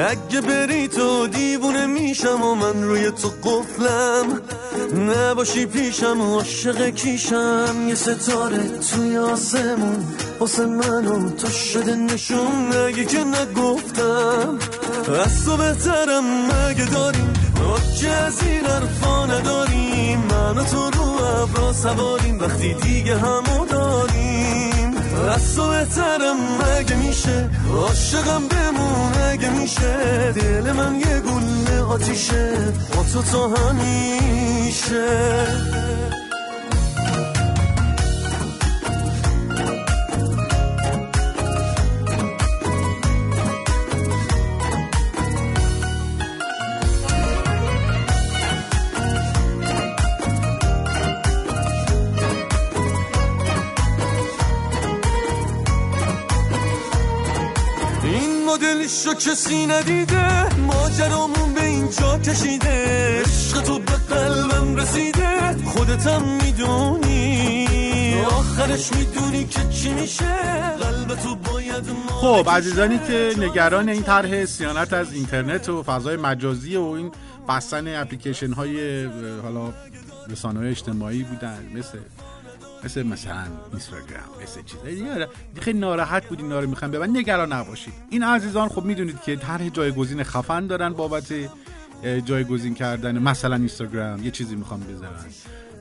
اگه بری تو دیوونه میشم و من روی تو قفلم. نباشی پیشم عاشق کیشم. یه ستاره توی آسمون واسه من و تو شده نشون. نگی که نگفتم از تو بهترم. مگه داریم که از این حرفا نداریم. من و تو رو ابرا سواریم. وقتی دیگه همو داریم. از تو بهترم مگه میشه. عاشقم بمون اگه میشه. دل من یه گله آتیشه. با تو تا همیشه. مدلشو کسی ندیده ماجرامون به اینجا کشیده. عشق تو به قلبم رسیده. خودتم می‌دونی. آخرش می‌دونی که چی میشه. قلب تو باید ما خب عزیزانی که نگران این طرح سیانت از اینترنت و فضای مجازی و این بستن اپلیکیشن های حالا رسانه های اجتماعی بودن مثل مثل مثلا اینستاگرام مثل چیزایی دیگه خیلی ناراحت بودین اینا رو می‌خوام ببین نگران نباشید. این عزیزان خب می‌دونید که طرح جایگزین خفن دارن بابت جایگزین کردن مثلا اینستاگرام. یه چیزی می‌خوام بذارن.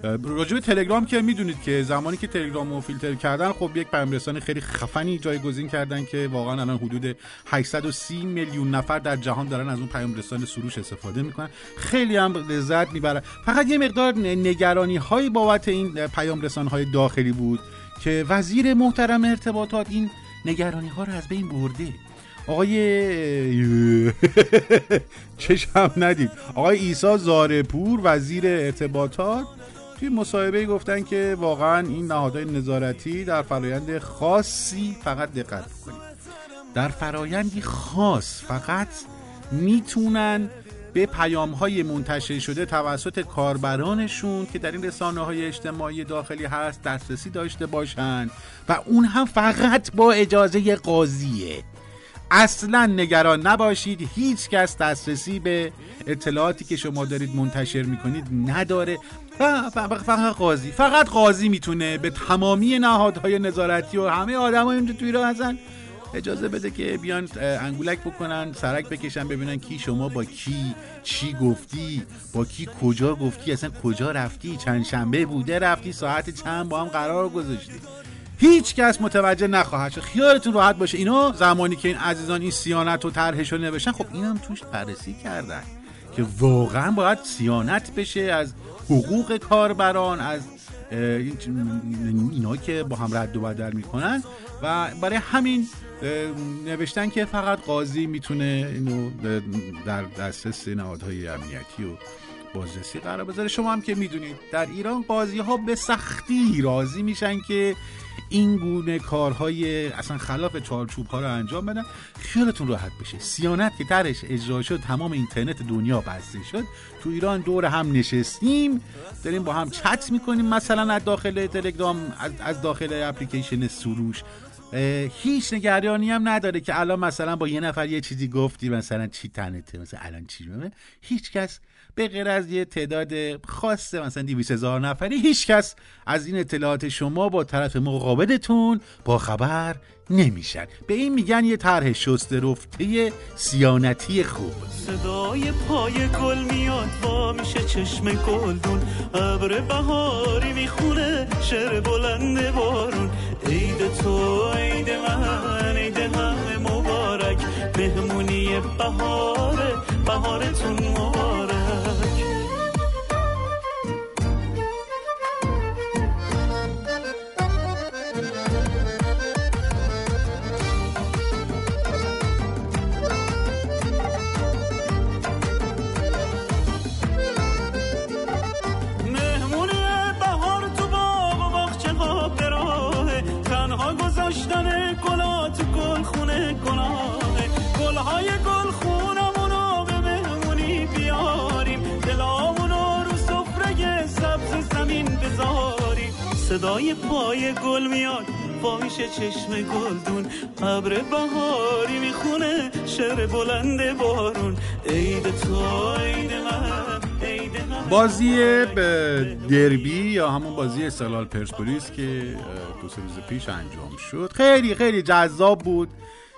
راجع به تلگرام که می‌دونید که زمانی که تلگرام رو فیلتر کردن خب یک پیام خیلی خفنی جایگزین کردن که واقعا الان حدود 830 میلیون نفر در جهان دارن از اون پیام سروش استفاده می‌کنن. خیلی هم لذت می‌برن فقط یه مقدار نگرانی های بابت این پیام های داخلی بود که وزیر محترم ارتباطات این نگرانی ها رو از بین برده. آقای چشم ندید. آقای ایسا زارپور وزیر ارتباطات توی مصاحبه گفتن که واقعا این نهادهای نظارتی در فرایند خاصی فقط دقت بکنید در فرایندی خاص فقط می‌تونن به پیام های منتشر شده توسط کاربرانشون که در این رسانه های اجتماعی داخلی هست دسترسی داشته باشند و اون هم فقط با اجازه قاضیه. اصلا نگران نباشید هیچ کس دسترسی به اطلاعاتی که شما دارید منتشر می‌کنید نداره. فقط قاضی فقط قاضی می‌تونه به تمامی نهادهای نظارتی و همه آدم های توی ایران هستن. اجازه بده که بیان انگولک بکنن سرک بکشن ببینن کی شما با کی چی گفتی با کی کجا گفتی اصلا کجا رفتی چند شنبه بوده رفتی ساعت چند با هم قرار گذاشتی. هیچ کس متوجه نخواهد شد. خیالتون راحت باشه. اینا زمانی که این عزیزان این سیانت و طرحش رو نوشتن خب این هم توش بررسی کردن که واقعا باید سیانت بشه از حقوق کاربران از اینا که با هم رد و بدل می‌کنن و برای همین نوشتن که فقط قاضی می‌تونه اینو در دسترس نهادهای امنیتی و بازرسی قرار بذاره. شما هم که می‌دونید در ایران قاضی ها به سختی راضی میشن که این گونه کارهای اصلا خلاف چارچوب ها رو انجام بدن. خیالتون راحت بشه. سیانت که درش اجرا شد تمام اینترنت دنیا بسته شد. تو ایران دور هم نشستیم. داریم با هم چت می‌کنیم مثلا از داخل تلگرام از داخل اپلیکیشن سروش. هیچ نگرانی هم نداره که الان مثلا با یه نفر یه چیزی گفتی مثلا چی تنته مثلا الان چی جمعه هیچ کس به غیر از یه تعداد خاص مثلا 200 هزار نفری هیچ کس از این اطلاعات شما با طرف مقابلتون با خبر نمیشن. به این میگن یه طرح شسته رفته سیانتی خوب. صدای پای گل میاد با میشه چشم گلدون. ابر بهاری می‌خونه شعر بلند بارون عید تو عید من عید همه مبارک. مهمونی بهاره بهارتون مبارک. صدای پای گل میاد. میشه چشم گلدون. ابر بهاری می‌خونه. شعر بلند بارون. عید تو عید بازی به دربی یا همون بازی استقلال پرسپولیس که دو سه روز پیش انجام شد. خیلی خیلی جذاب بود.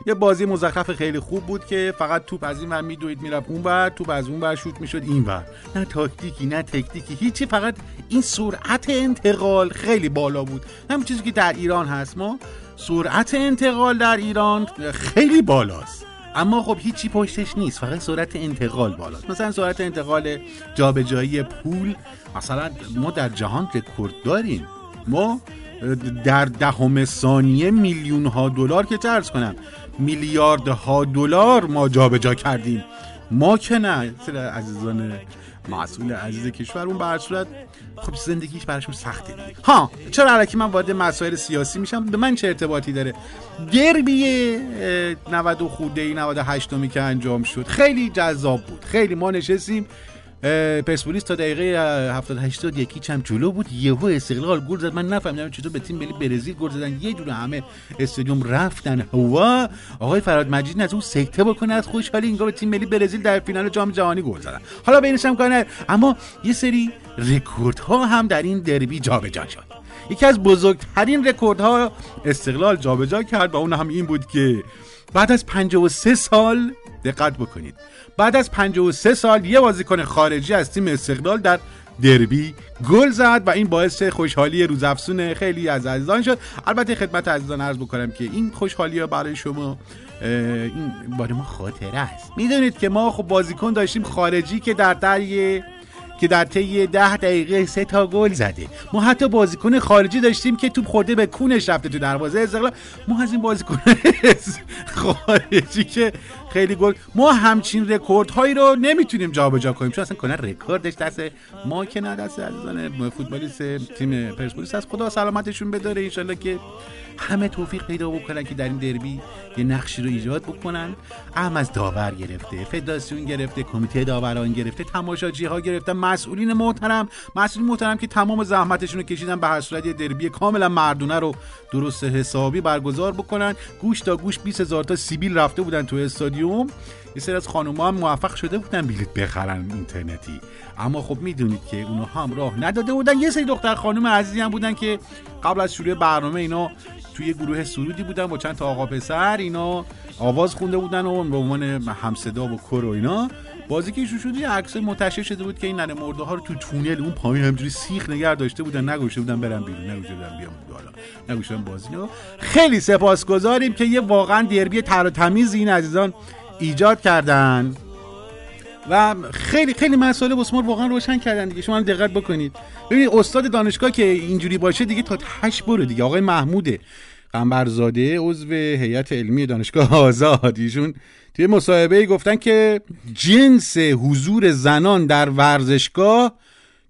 یه بازی مزخرف خیلی خوب بود که فقط توپ از این ور میدوید می‌رفت اون ور توپ از اون ور شوت می‌شد این ور. نه تاکتیکی نه تکنیکی هیچی فقط این سرعت انتقال خیلی بالا بود. همین چیزی که در ایران هست ما سرعت انتقال در ایران خیلی بالاست. اما خب هیچی پشتش نیست فقط سرعت انتقال بالاست. مثلا سرعت انتقال جابجایی پول مثلا ما در جهان رکورد داریم. ما در دهم ثانیه میلیون ها دلار که چرز کنم. میلیاردها دلار ما جابجا کردیم. ما که نه عزیزان مسئول عزیز کشور اون صورت خب زندگیش براشون سخته. دیگه ها چرا علکی من وارد مسائل سیاسی میشم؟ به من چه ارتباطی داره؟ دربی 90 خورده ای 98 می که انجام شد خیلی جذاب بود. خیلی ما نشستیم. پرسپولیس تا دقیقه 78 یکی چم جلو بود. یهو استقلال گل زد. من نفهمیدم چطور به تیم ملی برزیل گل زدن. یه جوره همه استادیوم رفتن. هوا. آقای فرهاد مجیدی از اون سکته بکنه. از خوشحالی انگار به تیم ملی برزیل در فینال جام جهانی گل زدن. حالا بینش هم کار اما یه سری رکوردها هم در این دربی جابجا شد. یکی از بزرگترین رکوردها استقلال جابجا کرد و اون هم این بود که بعد از 53 سال دقت بکنید. بعد از 53 سال یه بازیکن خارجی از تیم استقلال در دربی گل زد و این باعث خوشحالی روزافزون خیلی از عزیزان شد. البته خدمت عزیزان عرض بکنم که این خوشحالی ها برای شما این برای ما خاطره است. می‌دونید که ما خب بازیکن داشتیم خارجی که در طی که در طی ده دقیقه سه تا گل زده. ما حتی بازیکن خارجی داشتیم که توپ خورده به کونش رفته تو دروازه. استقلال ما از این بازیکن خارجی که خیلی گل ما همچین رکوردهایی رو نمی‌تونیم جابجا کنیم. چون اصلا کلا رکوردش دست ما که نه دست عزیزان فوتبالیست تیم پرسپولیس از خدا سلامتشون بداره. انشالله که همه توفیق پیدا بکنن که در این دربی یه نقشی رو ایجاد بکنن. اهم از داور گرفته فدراسیون گرفته کمیته داوران گرفته تماشاچی ها گرفتن مسئولین محترم. مسئولین محترم که تمام زحمتشون رو کشیدن به هر صورت یه دربی کاملا مردونه رو درست حسابی برگزار بکنن. گوش تا گوش 20 هزار تا سیبیل رفته بودن تو استادیوم. یه سری از خانوما هم موفق شده بودن بلیت بخرن اینترنتی. اما خب می‌دونید که اونها هم راه نداده بودن. یه سری دختر خانم عزیزی هم بودن که قبل از شروع برنامه اینا توی گروه سرودی بودن با چند تا آقا پسر. اینا آواز خونده بودن و به عنوان همصدا و کر و اینا. بازی که شد یه عکس منتشر شده بود که این ننه مرده ها رو تو تونل اون پایین همجوری سیخ نگه داشته بودن. نگوشته بودن برن بیرون. نگوشته بودن بیام بالا نگوشته بازی رو. خیلی سپاسگزاریم که یه واقعا دربی تر و تمیز این عزیزان ایجاد کردن. و خیلی خیلی مسئله واسه ما رو واقعا روشن کردن دیگه. شما هم دقت بکنید. ببینید استاد دانشگاه که اینجوری باشه دیگه تا تش برو دیگه. آقای محمود قنبرزاده عضو هیئت علمی دانشگاه آزاد. ایشون توی مصاحبه گفتن که جنس حضور زنان در ورزشگاه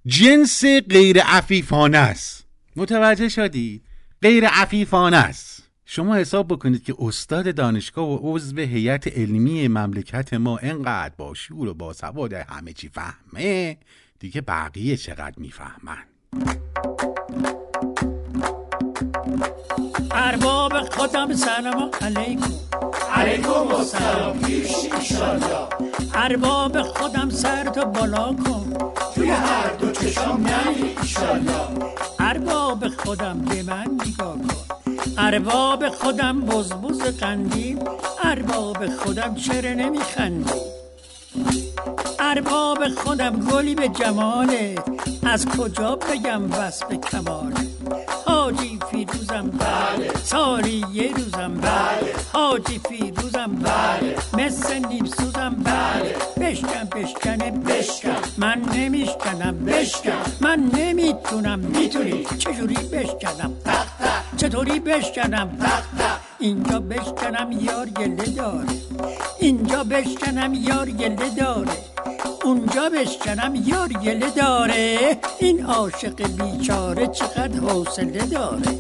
جنس غیر عفیفانه است. متوجه شدید؟ غیر عفیفانه است. شما حساب بکنید که استاد دانشگاه و عضو هیئت علمی مملکت ما انقدر با شعور و با سواد همه چی فهمه دیگه بقیه چقدر می‌فهمن؟ ارباب خودم سلام علیکم. علیکم السلام. پیش ایشالله. ارباب خودم سر تو بالا کن. توی هر دو چشام نهی ایشالله. ارباب خودم به من نگاه کن. ارباب خودم بزبز قندیم ارباب خودم چرا نمیخندی؟ ارباب خودم گلی به جماله از کجا بگم وصف کماله؟ حاجی فیروزم بله سالی یه روزم بله حاجی فیروزم بله مثل نیم سوزم بله بشکن بشکنه بشکن من نمیشکنم بشکن من نمی‌تونم می‌تونی چجوری بشکنم چطوری بشکنم اینجا بشکنم یار گله داره اینجا بشکنم یار گله داره اونجا بشکنم یار گله داره. این عاشق بیچاره چقدر حوصله داره.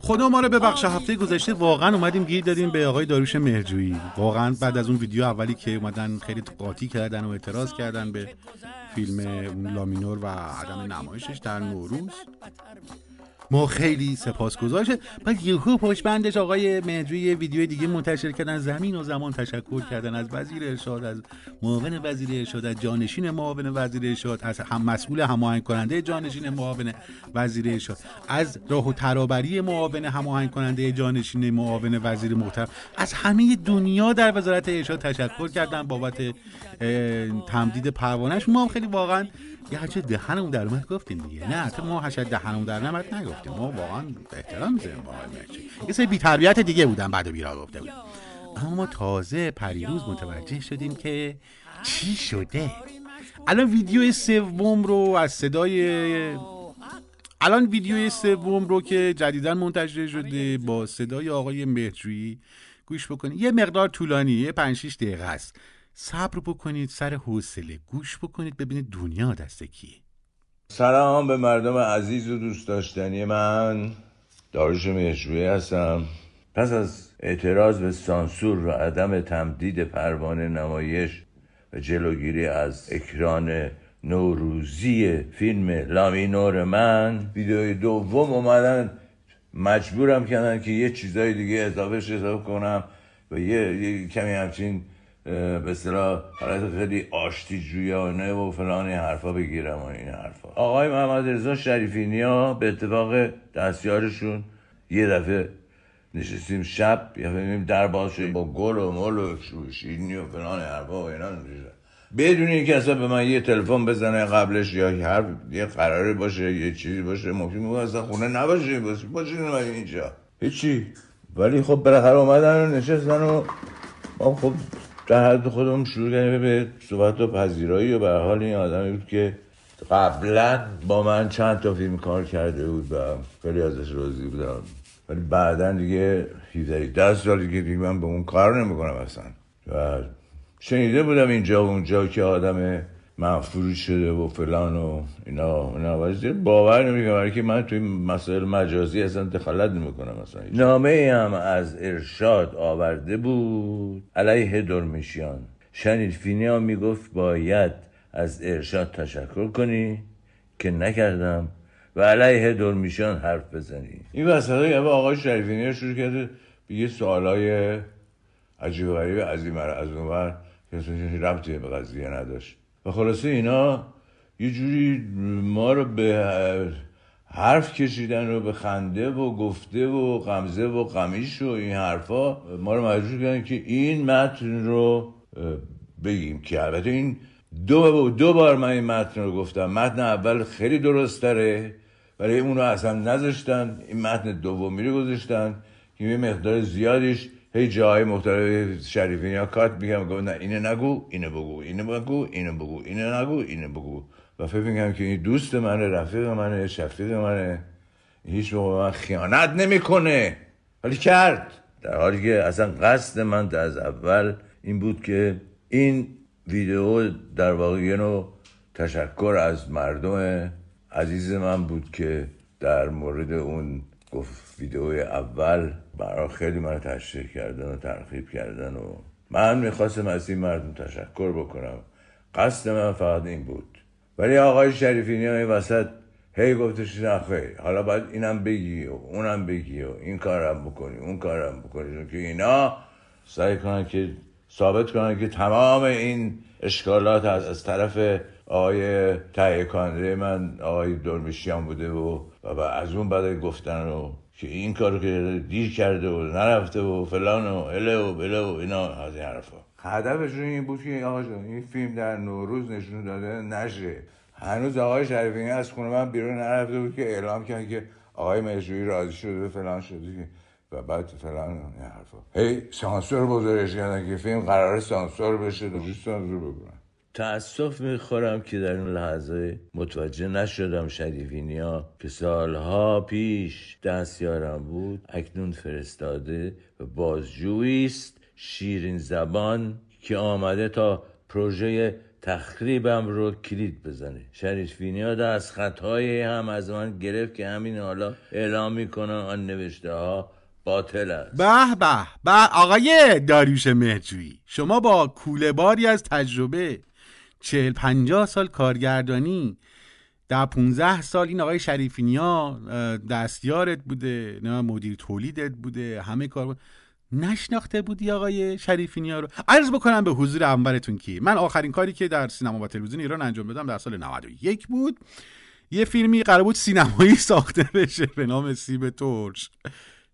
خدا ما رو ببخشه هفته گذشته واقعا اومدیم گیر دادیم به آقای داروش مهرجویی. واقعا بعد از اون ویدیو اولی که اومدن خیلی قاطی کردن و اعتراض کردن به فیلم لامینور و عدم نمایشش در نوروز. ما خیلی سپاسگزار شد بعد یهو پشت بندش آقای یه ویدیو دیگه منتشر کردن. زمین و زمان تشکر کردن از وزیر ارشاد از معاون وزیر ارشاد از جانشین معاون وزیر ارشاد از هم مسئول هماهنگ کننده جانشین معاون وزیر ارشاد از راه و ترابری معاون هماهنگ کننده جانشین معاون وزیر محترم. از همه دنیا در وزارت ارشاد تشکر کردن بابت تمدید پروانش ما خیلی واقعا یه هرچه دهنمون در اومد گفتیم دیگه. نه حتی ما هرچه دهنمون در نمد نگفتیم. ما واقعا احترام می‌ذاریم با یه سری بی‌تربیت دیگه بودن بعد بیرا گفته بودن اما ما تازه پریروز متوجه شدیم که چی شده؟ الان ویدیو سوم رو از صدای الان ویدیو سوم رو که جدیدا منتشر شده با صدای آقای مهرجویی گوش بکنید. یه مقدار طولانی یه 5 6 دقیقه است. صبر بکنید سر حوصله گوش بکنید ببینید دنیا دست کیه سلام به مردم عزیز و دوست داشتنی من. داروش مهرجویی هستم. پس از اعتراض به سانسور و عدم تمدید پروانه نمایش و جلوگیری از اکران نوروزی فیلم لامینور من ویدیوی دوم اومدن. مجبورم کردن که یه چیزای دیگه اضافه کنم و یه, یه کمی همچین به اصطلاح حالت خیلی آشتی جویانه و فلان این حرفا بگیرم و این حرفا. آقای محمد رضا شریفی نیا به اتفاق دستیارشون یه دفعه نشستیم شب یه دفعه در باز شد با گل و مل و شیرینی و فلان حرفا و اینا. نشستن. بدون اینکه اصلا به من یه تلفن بزنه قبلش یا هر یه قراری باشه یه چیزی باشه ممکن بود اصلا خونه نباشه باشه باشه اینجا. هیچی. ولی خب بالاخره اومدن و نشستن و ما خب در حد خودم شروع کردیم به صحبت و پذیرایی و به حال این آدمی بود که قبلا با من چند تا فیلم کار کرده بود و خیلی ازش راضی بودم. ولی بعدا دیگه 17 ده سال دیگه دیگه من به اون کار نمی‌کنم اصلا. و شنیده بودم اینجا و اونجا که آدم منفوری شده و فلان و اینا اینا. ولی زیر باور نمی‌کنم. برای که من توی مسائل مجازی اصلا دخالت نمی‌کنم اصلا. نامه هم از ارشاد آورده بود. علیه درمیشیان شنید فینیا می‌گفت باید از ارشاد تشکر کنی که نکردم و علیه درمیشان حرف بزنی. این وسط های آقای شریفینی شروع کرده به یه سوالای عجیب غریب از این از اون که ربطی به قضیه نداشت. و خلاصه اینا یه جوری ما رو به حرف کشیدن و به خنده و گفته و غمزه و غمیش و این حرفا ما رو مجبور کردن که این متن رو بگیم که البته این دو, دو بار من این متن رو گفتم. متن اول خیلی درست داره برای اون رو اصلا نذاشتن. این متن دومی رو گذاشتن که یه مقدار زیادیش هی جای مختلف شریفین یا کات میگم گفت نه اینه نگو اینه بگو اینه بگو اینه بگو اینه نگو اینه بگو. و فکر میگم که این دوست منه رفیق منه شفیق منه. هیچ موقع من خیانت نمی‌کنه. ولی کرد. در حالی که اصلا قصد من از اول این بود که این ویدیو در واقع یه نوع تشکر از مردم عزیز من بود که در مورد اون گفت ویدیو اول برای خیلی من تشریح کردن و ترخیب کردن و من می‌خواستم از این مردم تشکر بکنم. قصد من فقط این بود. ولی آقای شریفینی این وسط هی گفتش نه خیلی حالا باید اینم بگی و اونم بگی و این کارم بکنی اون کارم بکنی. که اینا سعی کنن که ثابت کنن که تمام این اشکالات از, از طرف آقای تهیه کننده من آقای درمیشیان بوده و و از اون بعد گفتن و که این کارو که دیر کرده و نرفته و فلان و اله و بله و اینا از این حرفا. هدفشون این بود که آقا این فیلم در نوروز نشون داده نشه. هنوز آقای شریفینی از خونه من بیرون نرفته بود که اعلام کرد که آقای مجروی راضی شده و فلان شده که و بعد فلان این حرفا. هی سانسور بزرگش کردن که فیلم قرار سانسور بشه دوش سانسور بکنن تأسف می‌خورم که در اون لحظه متوجه نشدم شریفینیا که سالها پیش دستیارم بود اکنون فرستاده و بازجویی است. شیرین زبان که آمده تا پروژه تخریبم رو کلید بزنه. شریفینیا دست خطهای هم از من گرفت که همین حالا اعلام می‌کنن آن نوشته ها باطل است. به به به آقای داریوش مهجویی شما با کوله باری از تجربه چهل پنجاه سال کارگردانی در 15 سال این آقای شریفینیا دستیارت بوده نه مدیر تولیدت بوده همه کار بود. نشناخته بودی آقای شریفینیا رو عرض بکنم به حضور انورتون که من آخرین کاری که در سینما و تلویزیون ایران انجام بدم در سال 91 بود یه فیلمی قرار بود سینمایی ساخته بشه به نام سیب ترش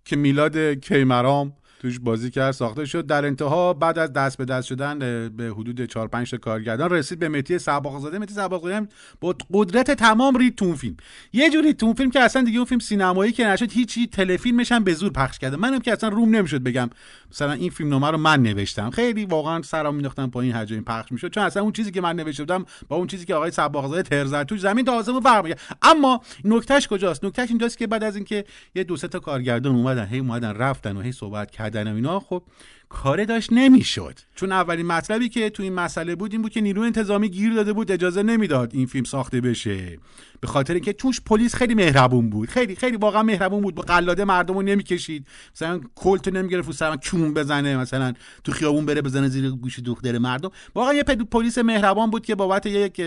که میلاد کیمرام توش بازی کرد ساخته شد. در انتها بعد از دست به دست شدن به حدود 4 5 تا کارگردان رسید به متی سباقزاده متی سباقزاده با قدرت تمام رید تو فیلم. یه جوری تو فیلم که اصلا دیگه اون فیلم سینمایی که نشد هیچی تلفیلمش هم به زور پخش کرده. منم که اصلا روم نمی‌شد بگم مثلا این فیلم نامه رو من نوشتم. خیلی واقعا سرام مینداختم پایین هر جایی پخش می‌شد. چون اصلا اون چیزی که من نوشته بودم با اون چیزی که آقای سباقزاده ترزر توش زمین تا آسمون فرق اما نکتهش کجاست؟ نکتهش اینجاست که بعد از اینکه یه دو سه تا کارگردان اومدن هی اومدن رفتن و هی صحبت کردن و اینا خب کار داشت نمی‌شد. چون اولین مطلبی که تو این مسئله بود این بود که نیروی انتظامی گیر داده بود اجازه نمی‌داد این فیلم ساخته بشه. به خاطر اینکه توش پلیس خیلی مهربون بود. خیلی خیلی واقعا مهربون بود. با قلاده مردم رو نمی‌کشید. مثلا کلت نمی‌گرفت و سرم کون بزنه مثلا تو خیابون بره بزنه زیر گوش دختر مردم. واقعا یه پلیس مهربان بود که بابت یک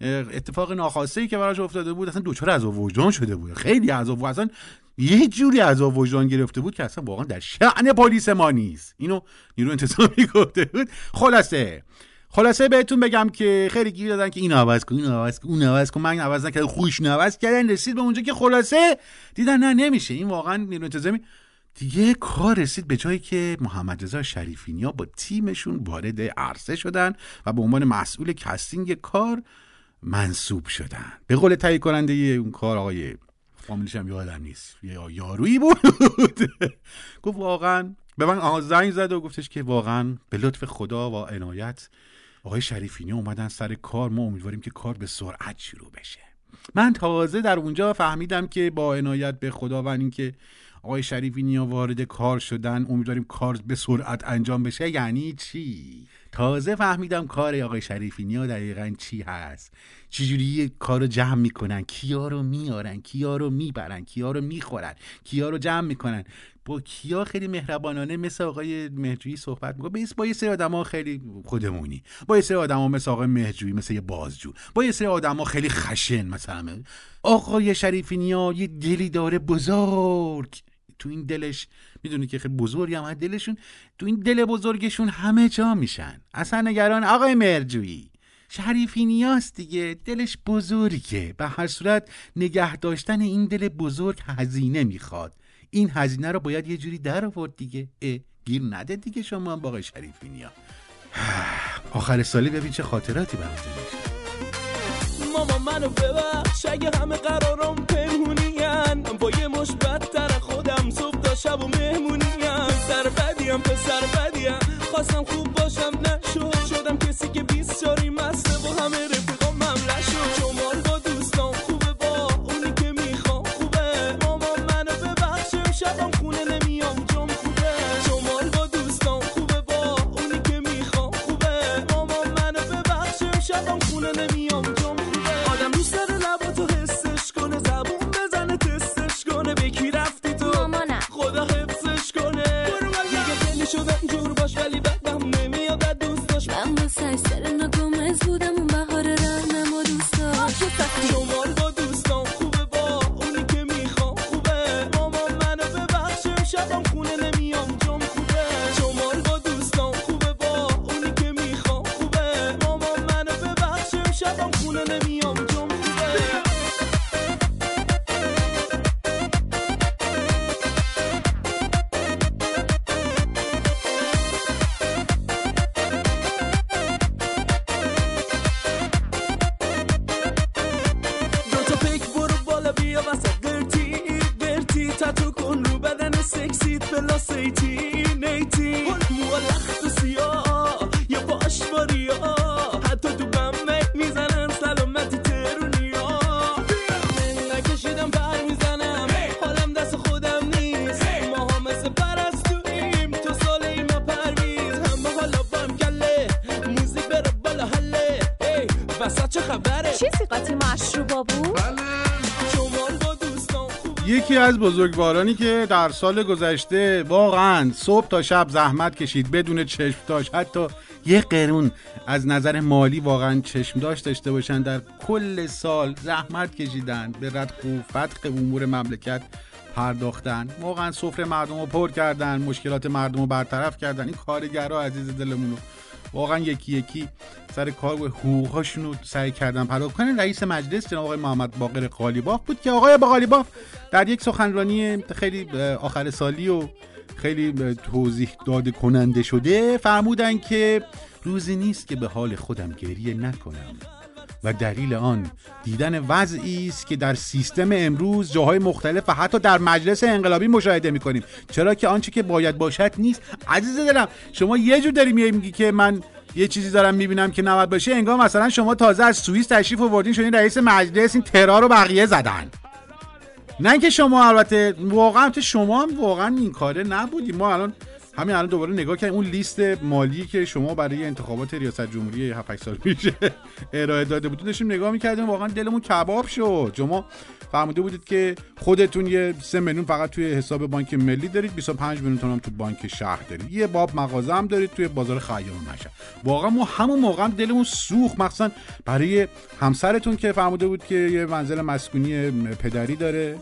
اتفاق ناخواسته ای که براش افتاده بود اصلا دوچار از وجدان شده بود. خیلی از اصلا یه جوری از وجدان گرفته بود که اصلا واقعا در شأن پلیس ما نیست. اینو نیرو انتظامی گفته بود. خلاصه. خلاصه بهتون بگم که خیلی گیر دادن که این عوض کن این عوض کن اون عوض کن من عوض نکردم خوش عوض کردن رسید به اونجا که خلاصه دیدن نه نمیشه. این واقعا نیرو انتظامی دیگه کار رسید به جایی که محمد رضا شریفی‌نیا با تیمشون وارد عرصه شدن و به عنوان مسئول casting کار منصوب شدن. به قول تهیه کننده اون کار آقای فامیلش هم یادم نیست. یا یارویی بود. گفت واقعا به من زنگ زد و گفتش که واقعا به لطف خدا و عنایت آقای شریفینی اومدن سر کار. ما امیدواریم که کار به سرعت شروع بشه. من تازه در اونجا فهمیدم که با عنایت به خدا و اینکه آقای شریفینی وارد کار شدن. امیدواریم کار به سرعت انجام بشه. یعنی چی؟ تازه فهمیدم کار آقای شریفینی دقیقا چی هست. چجوری کار رو جمع می‌کنن؟ کیا رو میارن؟ کیا رو می‌برن؟ کیا رو می‌خورن؟ کیا رو جمع می‌کنن؟ با کیا خیلی مهربانانه مثل آقای مهجویی صحبت می‌کنه؟ با یه سری آدما خیلی خودمونی. با یه سری آدما مثل آقای مهجویی مثل یه بازجو. با یه سری آدما خیلی خشن مثلا. آقای شریفی نیا یه دلی داره بزرگ. تو این دلش می‌دونی که خیلی بزرگی هم دلشون تو این دل بزرگشون همه جا میشن. اصلا نگران آقای مرجویی شریفی نیاست دیگه دلش بزرگه. به هر صورت نگه داشتن این دل بزرگ هزینه می‌خواد. این هزینه رو باید یه جوری در آورد دیگه. اه گیر نده دیگه شما هم آقای شریفی نیا. آخر سالی ببین چه خاطراتی براتون میشه ماما منو ببخش اگه همه قرارم پنهونین با یه مش بدتر شب و مهمونیم پسر بدیم پسر بدیم خواستم خوب باشم نشد. شدم کسی که aceite از بزرگوارانی که در سال گذشته واقعا صبح تا شب زحمت کشید بدون چشم داشت. حتی یه قرون از نظر مالی واقعا چشم داشت داشته باشن. در کل سال زحمت کشیدن به ردخ و فتق امور مملکت پرداختن. واقعا سفره مردم رو پر کردن مشکلات مردم رو برطرف کردن. این کارگرها عزیز دلمون رو واقعا یکی یکی سر کار و حقوقهاشون رو سعی کردن پرداخت کنن. رئیس مجلس جناب آقای محمد باقر قالیباف بود که آقای قالیباف در یک سخنرانی خیلی آخر سالی و خیلی توضیح داده کننده شده فرمودن که روزی نیست که به حال خودم گریه نکنم. و دلیل آن دیدن وضعی است که در سیستم امروز جاهای مختلف و حتی در مجلس انقلابی مشاهده می‌کنیم. چرا که آنچه که باید باشد نیست. عزیز دلم شما یه جور داری میگی که من یه چیزی دارم می‌بینم که نباید باشه. انگار مثلا شما تازه از سوئیس تشریف آوردین شدین رئیس مجلس این ترا رو بقیه زدن. نه اینکه شما البته واقعا البته شما هم واقعا این کاره نبودیم ما الان همین الان دوباره نگاه کردیم اون لیست مالی که شما برای انتخابات ریاست جمهوری 7 سال پیش ارائه داده بودید داشتیم نگاه می‌کردیم واقعا دلمون کباب شد. شما فرموده بودید که خودتون یه 3 میلیون فقط توی حساب بانک ملی دارید 25 میلیون تومن هم تو بانک شهر دارید. یه باب مغازه هم دارید توی بازار خیام مشهد. واقعا ما همون موقع هم دلمون سوخت. مخصوصا برای همسرتون که فرموده بود که یه منزل مسکونی پدری داره.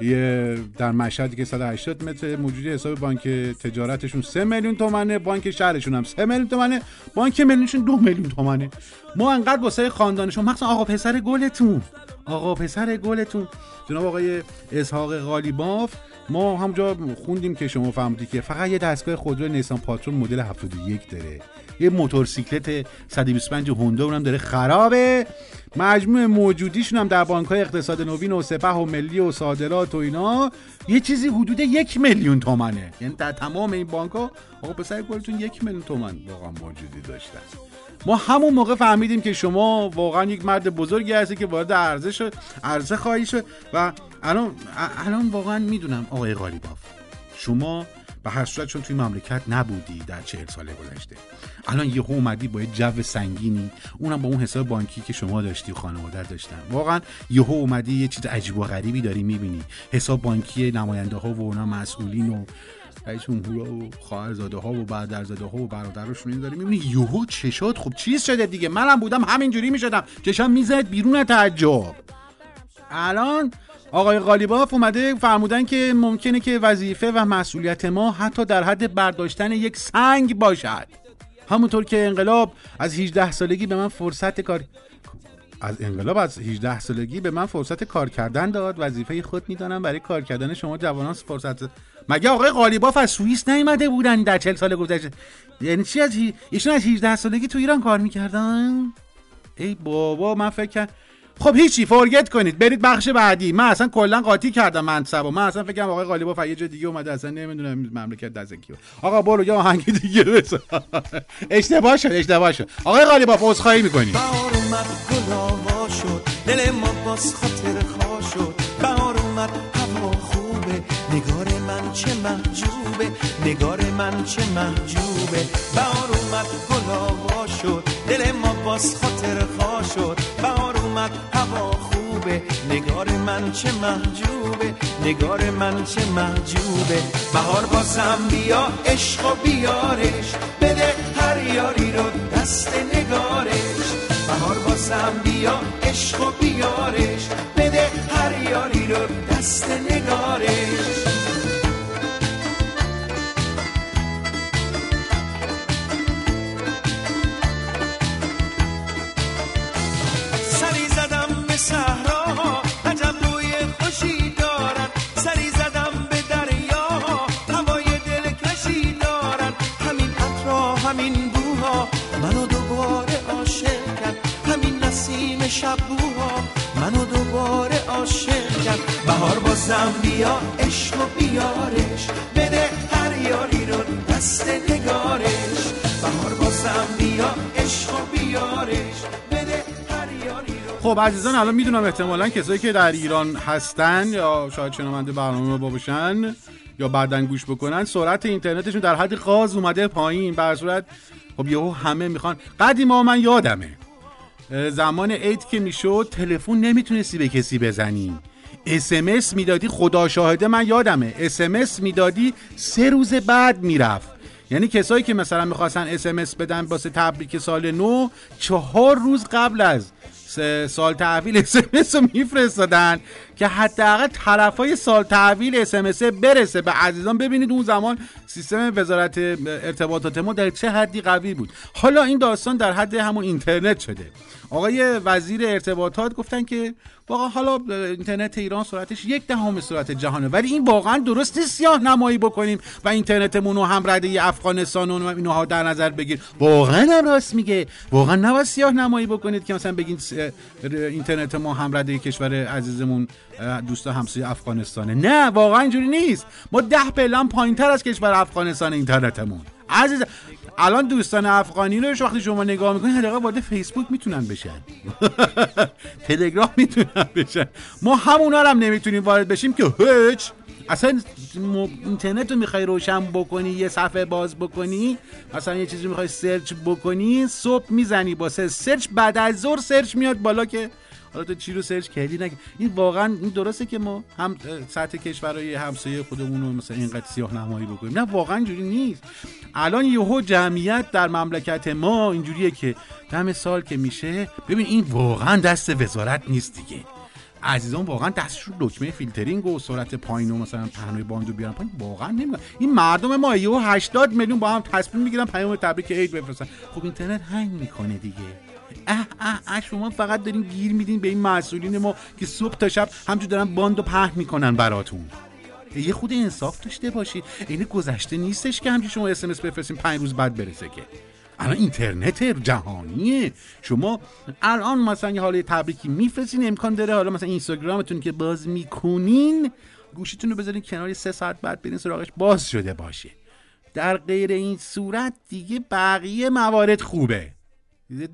یه در مشهدی که 180 متر موجودی حساب بانک تجارتشون 3 میلیون تومنه بانک شهرشون هم 3 میلیون تومنه بانک ملیشون 2 میلیون تومنه. ما انقدر واسه خاندانشون مخصوصا آقا پسر گلتون آقا پسر گلتون. جناب آقای اسحاق غالیباف ما همونجا خوندیم که شما فهمیدی که فقط یه دستگاه خودرو نیسان پاترون مدل 71 داره. یه موتورسیکلت 125 هوندا اونم داره. خرابه. مجموع موجودیشون هم در بانک های اقتصاد نوین و سپه و ملی و صادرات و اینا یه چیزی حدود یک میلیون تومنه. یعنی در تمام این بانک ها آقا پسر گلتون یک میلیون تومن واقعا موجودی داشتن ما همون موقع فهمیدیم که شما واقعا یک مرد بزرگی هستی که وارد عرضه شد عرضه خواهی شد و الان الان واقعا می‌دونم آقای غالیباف شما به هر صورت چون توی مملکت نبودی در چهل سال گذشته الان یه اومدی با یه جو سنگینی اونم با اون حساب بانکی که شما داشتی و خانواده داشتن. واقعا یهو اومدی یه چیز عجیب و غریبی داری می‌بینی. حساب بانکی نماینده ها و اونا مسئولین و رئیس جمهور و خواهرزاده ها و برادرزاده ها و برادرشون این داری می‌بینی. یهو چشات خب چیز شده دیگه. منم بودم همینجوری می‌شدم. چشام می‌زد بیرون تعجب. الان آقای غالیباف اومده فرمودن که ممکنه که وظیفه و مسئولیت ما حتی در حد برداشتن یک سنگ باشد. همونطور که انقلاب از 18 سالگی به من فرصت کار از انقلاب از 18 سالگی به من فرصت کار کردن داد. وظیفه خود می‌دانم. برای کار کردن شما جوانان فرصت مگه آقای قالیباف از سوئیس نیومده بودن در 40 سال گذشته؟ یعنی چی از هی... ایشون از 18 سالگی تو ایران کار می‌کردن؟ ای بابا من فکر خب هیچی فرگت کنید. برید بخش بعدی. من اصلا کلا قاطی کردم منصب و من اصلا فکر کنم آقای قالیباف یه جای دیگه اومده اصلا نمی‌دونم مملکت دست کیه. آقا برو یه آهنگ دیگه بزن. اشتباه شد اشتباه شد. آقای قالیباف عذرخواهی می‌کنیم بهار اومد گل آوا شد. دل ما باز خاطر خوا شد. بهار اومد هوا خوبه. نگار من چه محجوبه. نگار من چه محجوبه. بهار اومد گل آوا شد. دل ما باز خاطر خوا شد. بهار اومد هوا خوبه. نگار من چه محجوبه. نگار من چه محجوبه. بهار بازم بیا عشق و بیارش. بده هر یاری رو دست نگارش. بهار بازم بیا عشق و بیارش. بده هر یاری رو دست نگارش. بازم بیا عشق و بیارش. بده هر یاری رو دست نگارش. بهار بازم بیا عشق و بیارش. بده خب عزیزان الان می‌دونم احتمالا کسایی که در ایران هستن یا شاید شنونده برنامه ما باشن یا بعدن گوش بکنن سرعت اینترنتشون در حد قاز اومده پایین. بر صورت خب یهو همه می‌خوان. قدیما من یادمه زمان عید که می‌شد تلفن نمی‌تونستی به کسی بزنی. اسمس می‌دادی خدا شاهده من یادمه. اسمس می‌دادی سه روز بعد می‌رفت. یعنی کسایی که مثلا می‌خواستن اسمس بدن واسه تبریک سال نو چهار روز قبل از سال تحویل اسمس رو میفرستادن. که حداقل طرفای سال تحویل اسمس برسه به عزیزان. ببینید اون زمان سیستم وزارت ارتباطات ما در چه حدی قوی بود. حالا این داستان در حد همون اینترنت شده. آقای وزیر ارتباطات گفتن که واقعا حالا اینترنت ایران سرعتش یک دهم سرعت جهانه. ولی این واقعا درست سیاه نمایی بکنیم و اینترنتمون رو هم رده افغانستان و اینها در نظر بگیر. واقعا هم راست میگه. واقعا نباید سیاه نمایی بکنید که مثلا بگین اینترنت ما هم رده کشور عزیزمون دوست همسایه افغانستانه. نه واقعا اینجوری نیست. ما ده پلان پایینتر از کشور افغانستان اینترنتمون. عزیز الان دوستان افغانی رو وقتی شما نگاه می‌کنید حداقل وارد فیسبوک می‌تونن بشن. تلگرام می‌تونن بشن. ما همونا هم نمی‌تونیم وارد بشیم که هیچ. اصلا اینترنت رو می‌خوای روشن بکنی یه صفحه باز بکنی مثلا یه چیزی می‌خوای search بکنی صبح می‌زنی با search بعد از ظهر search میاد بالا که حالا تو چی رو search کردی؟ نگه این واقعا این درسته که ما هم سطح کشورهای همسایه خودمون رو مثلا اینقدر سیاه نمایی بکنیم. نه واقعا اینجوری نیست. الان یهو جمعیت در مملکت ما اینجوریه که دم سال که میشه ببین این واقعا دست وزارت نیست دیگه. عزیزان واقعا دستشون دکمه فیلترینگ و سرعت پایین و مثلا پهنای باندو بیارن پایین. واقعا نمی‌دونم. این مردم ما یهو 80 میلیون با هم تصمیم می‌گیرن پیام تبریک عید بفرستن. خب اینترنت هنگ می‌کنه دیگه. اه اه اه شما فقط دارین گیر میدین به این مسئولین ما که صبح تا شب همجور دارن باندو پهن می‌کنن براتون. یه خود انصاف داشته باشید. این گذشته نیستش که همچین شما اسمس بفرستین پنج روز بعد برسه که. الان اینترنت جهانیه. شما الان مثلا یه حاله تبریکی میفرستین امکان داره حالا مثلا اینستاگرامتون که باز می‌کنین گوشیتون رو بذارین کنار سه ساعت بعد برین سراغش باز شده باشه. در غیر این صورت دیگه بقیه موارد خوبه.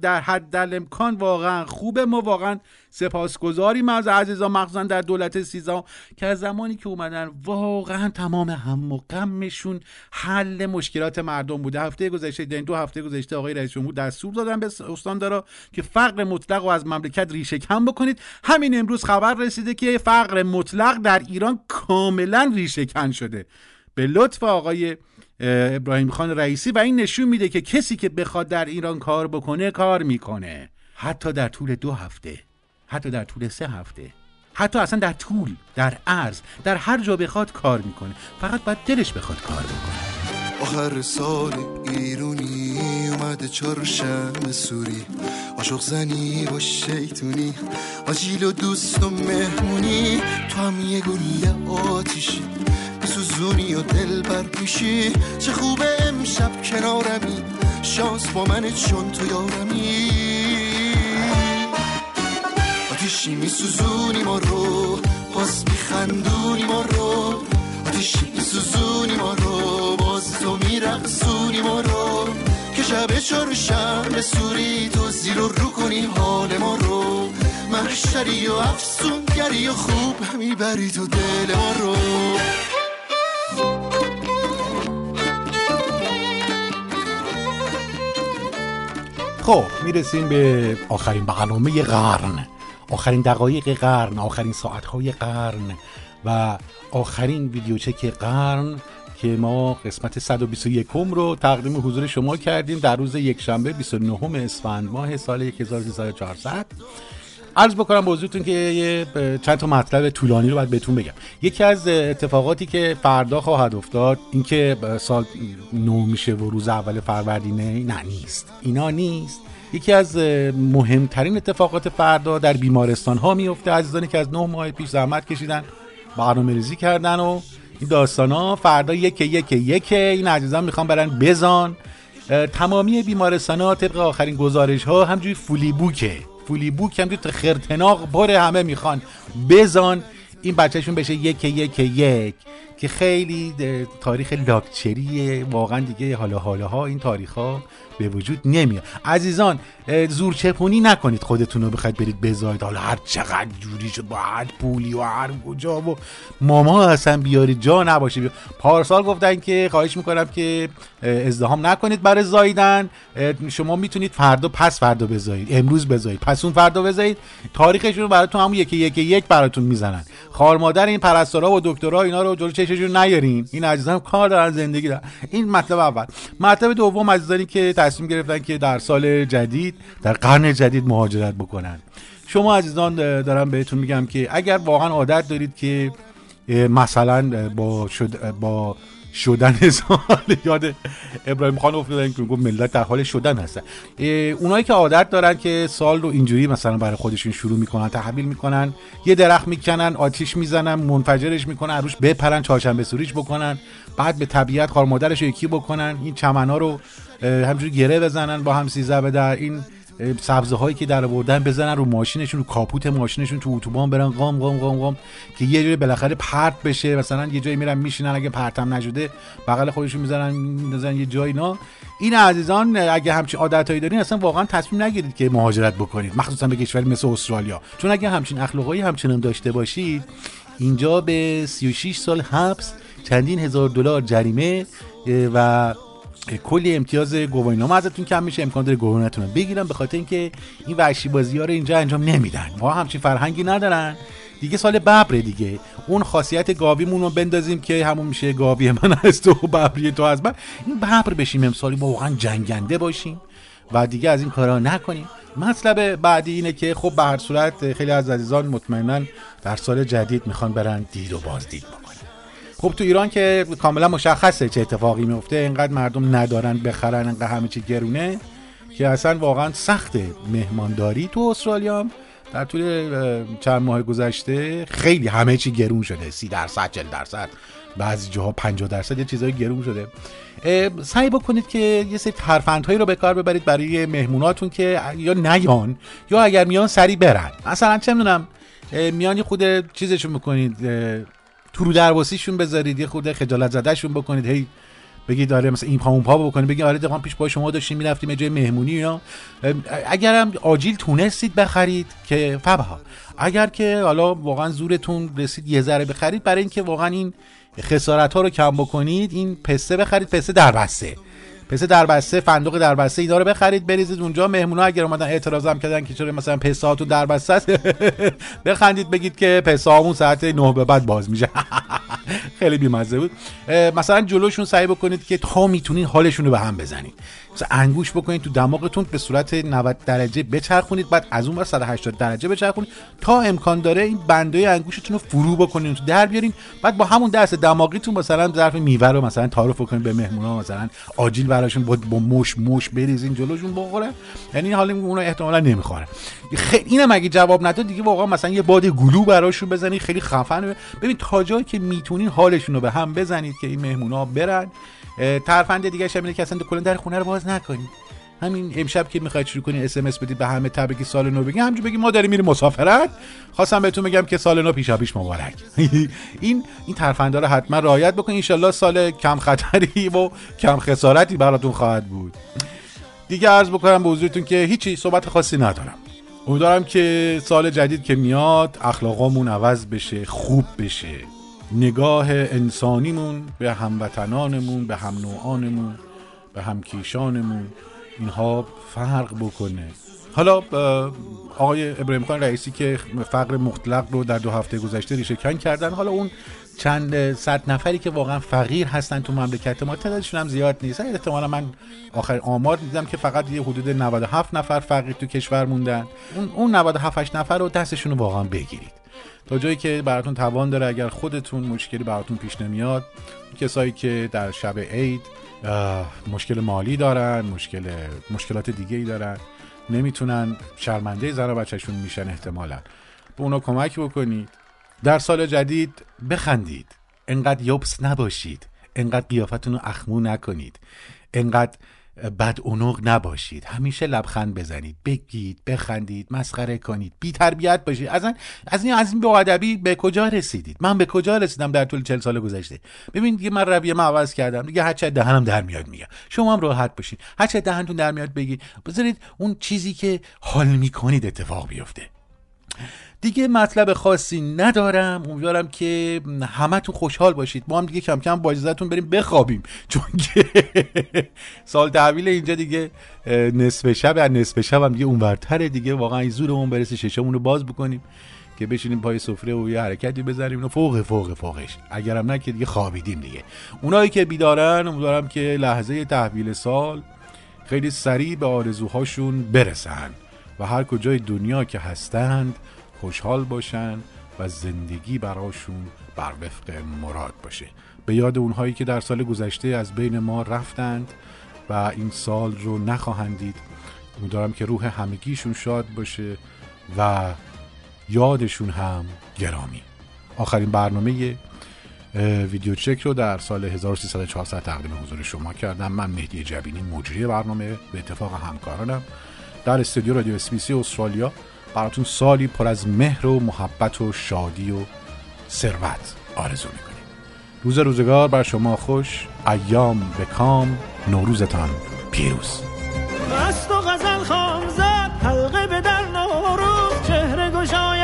در حد در امکان واقعا خوبه. ما واقعا سپاسگزاریم از عزیزان مخصوصا در دولت سیزا که از زمانی که اومدن واقعا تمام هم و غمشون حل مشکلات مردم بوده. هفته گذشته دین دو هفته گذشته آقای رئیس جمهور دستور دادن به استاندارا که فقر مطلق رو از مملکت ریشه کم بکنید. همین امروز خبر رسیده که فقر مطلق در ایران کاملا ریشه کن شده. به لطف آقای ابراهیم خان رئیسی و این نشون میده که کسی که بخواد در ایران کار بکنه کار می‌کنه. حتی در طول دو هفته حتی در طول سه هفته حتی اصلا در طول در عرض در هر جا بخواد کار می‌کنه. فقط باید دلش بخواد کار بکنه. آخر سال ایرونی اومده چهارشنبه سوری. عاشق زنی با شیطونی آجیل و دوست و مهمونی. تو هم یه آتیشی. سوزونی و دل بر میشی چه خوبه امشب کنارمی؟ شانس با من چون تو یارمی. آتیشی میسوزونی ما رو باز میخندونی ما رو. آتیشی میسوزونی ما رو باز تو میرقصونی ما رو. که شب چهارشنبه سوری تو زیر و رو کنی حال ما رو. محشری و افسونگری و خوب می‌بری تو دل ما رو. خب می‌رسیم به آخرین برنامه قرن. آخرین دقایق قرن آخرین ساعتهای قرن و آخرین ویدیوچک قرن که ما قسمت 121 رو تقدیم حضور شما کردیم در روز یکشنبه 29 اسفند ماه سال 1400 عرض بکنم بزرگتون که یه چند تا مطلب طولانی رو باید بهتون بگم. یکی از اتفاقاتی که فردا خواهد افتاد اینکه سال نو میشه و روز اول فروردینه نه نیست. اینا نیست. یکی از مهمترین اتفاقات فردا در بیمارستان ها میفته. عزیزانی که از نه ماه پیش زحمت کشیدن برنامه ریزی کردن و این داستان ها فردا یک یک یک این عزیزان می‌خوان برن بزان تمامی بیمارستان ها طبق آخرین گزارش ها همجوری فولی بوکه فولی بوک هم تو خرتناق بره همه می‌خوان. بزان این بچهشون بشه یک یک یک. که خیلی تاریخ لاکچریه. واقعا دیگه حالا حالا ها این تاریخ ها به وجود نمیاد. عزیزان زورچپونی نکنید خودتون رو بخواید برید بزاید حالا هر چقدر جوری شد با هر پولی و هر کجا و ماما اصلا بیارید جا نباشه. بیا. پارسال گفتن که خواهش می‌کنم که ازدهام نکنید برای زایدن شما می‌تونید فردا پس فردا بزایید. امروز بزایید. پس اون فردا بزایید. تاریخشون رو براتون همون یکی یکی یک براتون می‌زنن. خار مادر این پرستارا و دکترها اینا رو جلو چششون نیارین؟ این عزیزان کار دارن زندگی دارن. این مطلب اول. مطلب دوم عزیزانی که تصمیم گرفتن که در سال جدید در قرن جدید مهاجرت بکنن. شما عزیزان دارم بهتون میگم که اگر واقعا عادت دارید که مثلا با شد با شدن سال یاد ابراهیم خان افتادن که گفت ملت در حال شدن هستن. اونایی که عادت دارن که سال رو اینجوری مثلا برای خودشون شروع می‌کنن تحویل می‌کنن یه درخت می‌کنن آتیش می‌زنن منفجرش می‌کنن روش بپرن چهارشنبه سوریش بکنن بعد به طبیعت خار مادرش یکی بکنن این چمنا رو همجوری گره بزنن با هم سیزه به در این سبزه هایی که در آوردن بزنن رو ماشینشون رو کاپوت ماشینشون تو اتوبان برن قام قام قام قام که یه جوری بالاخره پرت بشه. مثلا یه جایی میرن میشینن اگه پرتم نشده بغل خودشون می‌زنن می‌زنن یه جایی نا این عزیزان اگه همچین عادتایی دارین اصلا واقعا تصمیم نگیرید که مهاجرت بکنید. مخصوصا به کشوری مثل استرالیا. چون اگه همچین اخلاقایی همچنان داشته باشید اینجا به 36 سال حبس چندین هزار دلار جریمه و کلی امتیاز گواهینامه ازتون کم میشه. امکان داره گواهینتون رو بگیرن به خاطر اینکه این وحشی بازی ها رو اینجا انجام نمیدن. ما همچین فرهنگی ندارن. دیگه سال ببره دیگه. اون خاصیت گاویمون رو بندازیم که همون میشه گاوی من تو و ببری تو از من. این ببر بشیم امسالی واقعا جنگنده باشیم و دیگه از این کارا نکنیم. مطلب بعدی اینه که خب به هر صورت خیلی از عزیزان مطمئنا در سال جدید می‌خوان برن دید و بازدید بکنن. خب تو ایران که کاملا مشخصه چه اتفاقی میفته. اینقدر مردم ندارن بخرن اینقدر همه چی گرونه که اصلا واقعا سخت مهمانداری تو استرالیا در طول چند ماه گذشته خیلی همه چی گرون شده. سی درصد 40 درصد بعضی جاها 50 درصد یه چیزای گرون شده. سعی بکنید که یه سری ترفندهایی رو به کار ببرید برای مهموناتون که یا نیان یا اگر میان سری برن. مثلا چه می‌دونم اه، میان یه خود چیزشون اه، تو رو درباسیشون بذارید یه خود خجالت زدهشون بکنید. هی بگید داره مثلا این پا اون پا بکنید بگید آره دقیقاً پیش با شما داشتیم می‌رفتیم یه جای مهمونی اینا. اگرم آجیل تونستید بخرید که فبها. اگر که حالا واقعا زورتون رسید یه ذره بخرید برای اینکه واقعا این خسارت ها رو کم بکنید این پسته بخرید پسته در بسته. پسته در بسته فندق در بسته اینا رو بخرید بریزید اونجا. مهمونا اگر اومدن اعتراض هم کردن که چرا مثلا هاتون در بسته است بخندید بگید که پسته هامون ساعت 9 به بعد باز میشه. خیلی بیمزه بود. اه، مثلا جلوشون سعی بکنید که تا می‌تونید حالشون رو به هم بزنید. انگوش بکنید تو دماغتون به صورت 90 درجه بچرخونید بعد از اون ور 180 درجه بچرخونید تا امکان داره این بندای انگوشتون رو فرو بکنید تو در بیارین. بعد با همون دست دماغیتون مثلا ظرف میوه رو مثلا تعارف بکنید به مهمونا مثلا آجیل براشون با, با مش مش بریزین جلوشون بخوره. یعنی حالا اون احتمالا نمی‌خوره. خیلی اینم اگه جواب نداد دیگه واقعا مثلا یه باد گلو براشون بزنید خیلی خفن ببین تا جایی که می‌تونین حالشون رو به هم بزنید که این مهمونا برن. ترفند دیگه شب که اصلا کلا در خونه رو باز نکنید همین امشب که می‌خواید شروع کنید اس ام بدید به همه تبریک سال نو بگید همینجور بگید ما داریم میریم مسافرت. خواستم بهتون بگم که سال نو پیشا پیش مبارک. این این ترفندا رو حتما رعایت بکنید ان سال کم خطری و کم خسارتی براتون خواهد بود. دیگه عرض بکنم به حضورتون که هیچی صحبت خاصی ندارم. امیدوارم که سال جدید که میاد اخلاقامون عوض بشه خوب بشه. نگاه انسانیمون به هموطنانمون به هم نوعانمون به همکیشانمون. اینها فرق بکنه. حالا آقای ابراهیم خان رئیسی که فقر مطلق رو در دو هفته گذشته ریشه کن کردن حالا اون چند صد نفری که واقعا فقیر هستن تو مملکت ما تعدادشون هم زیاد نیست. احتمالا من آخر آمار دیدم که فقط یه حدود 97 نفر فقیر تو کشور موندن. اون اون 97 8 نفر رو دستشون رو واقعا بگیرید. تا جایی که براتون توان داره اگر خودتون مشکلی براتون پیش نمیاد کسایی که در شب عید مشکل مالی دارن مشکل مشکلات دیگه ای دارن نمی‌تونن شرمنده زن و بچهشون میشن احتمالا. به اونا کمک بکنید. در سال جدید بخندید. انقدر یبس نباشید. انقدر قیافتون رو اخمو نکنید. انقدر بد اونق نباشید. همیشه لبخند بزنید. بگید بخندید مسخره کنید. بی تربیت باشید. از این از این از این به کجا رسیدید؟ من به کجا رسیدم در طول 40 سال گذشته؟ ببین دیگه من رویه من عوض کردم. دیگه هر چه دهنم در میاد میگم. شما هم راحت باشید. هر چه دهنتون در میاد بگید. بذارید اون چیزی که حال می‌کنید اتفاق بیفته. دیگه مطلب خاصی ندارم. امیدوارم که همتون خوشحال باشید. ما هم دیگه کم کم با بریم بخوابیم. چون که سال تحویل اینجا دیگه نصف شب از نصف شب هم دیگه اونورتره دیگه. واقعا این زورمون برسه ششمون رو باز بکنیم که بشینیم پای سفره و یه حرکتی بزنیم. اینو فوق فوق فوقش. اگرم نه که دیگه خوابیدیم دیگه. اونایی که بیدارن امیدوارم که لحظه تحویل سال خیلی سریع به آرزوهاشون برسن و هر کجای دنیا که هستند خوشحال باشن و زندگی براشون بر وفق مراد باشه. به یاد اونهایی که در سال گذشته از بین ما رفتند و این سال رو نخواهند دید. امیدوارم که روح همگیشون شاد باشه و یادشون هم گرامی. آخرین برنامه ویدیو چک رو در سال 1304 تقدیم حضور شما کردم. من مهدی جبینی مجری برنامه به اتفاق همکارانم در استودیو رادیو اسپیسی استرالیا. براتون سالی پر از مهر و محبت و شادی و ثروت آرزو می‌کنیم. روز روزگار بر شما خوش ایام به کام نوروزتان پیروز. مست و غزل خام زد حلقه به در نوروز چهره گشاید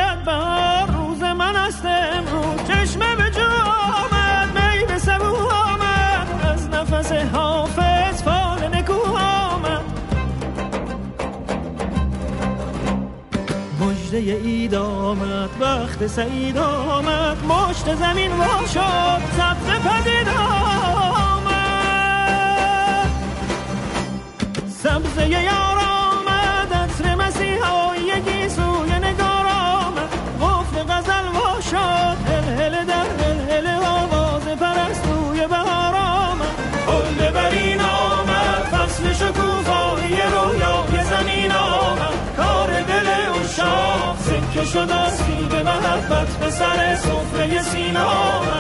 مجده اید آمد وقت سعید آمد مشت زمین وا شد سبز پدید آمد. سبزه یار به سر سفره سینا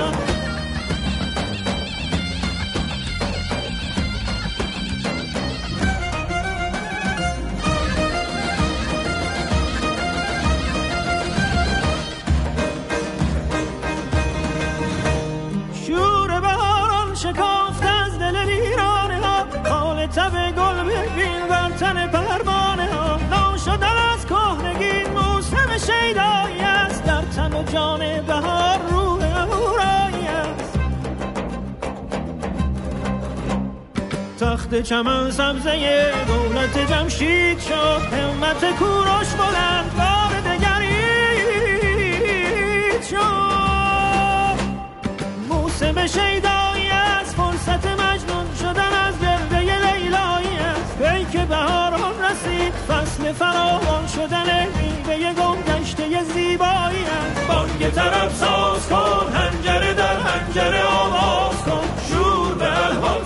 تخت چمن سبزه دولت جمشید شد همت کوروش بلند بار دگرید شد. موسم شیدایی از فرصت مجنون شدن از گرده لیلایی است. ای که بهاران رسید فصل فراوان شدن میوه گم گشته زیبایی است. بانگ طرف ساز کن هنجره در هنجره به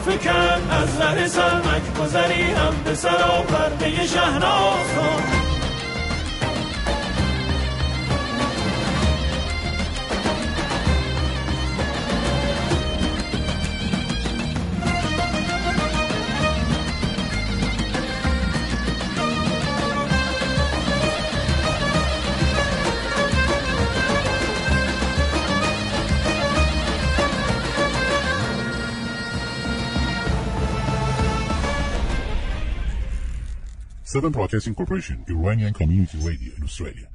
فکن از ره سرمک گذری هم به سرا پرده شهناز کن Southern Broadcasting Corporation, Iranian Community Radio in Australia.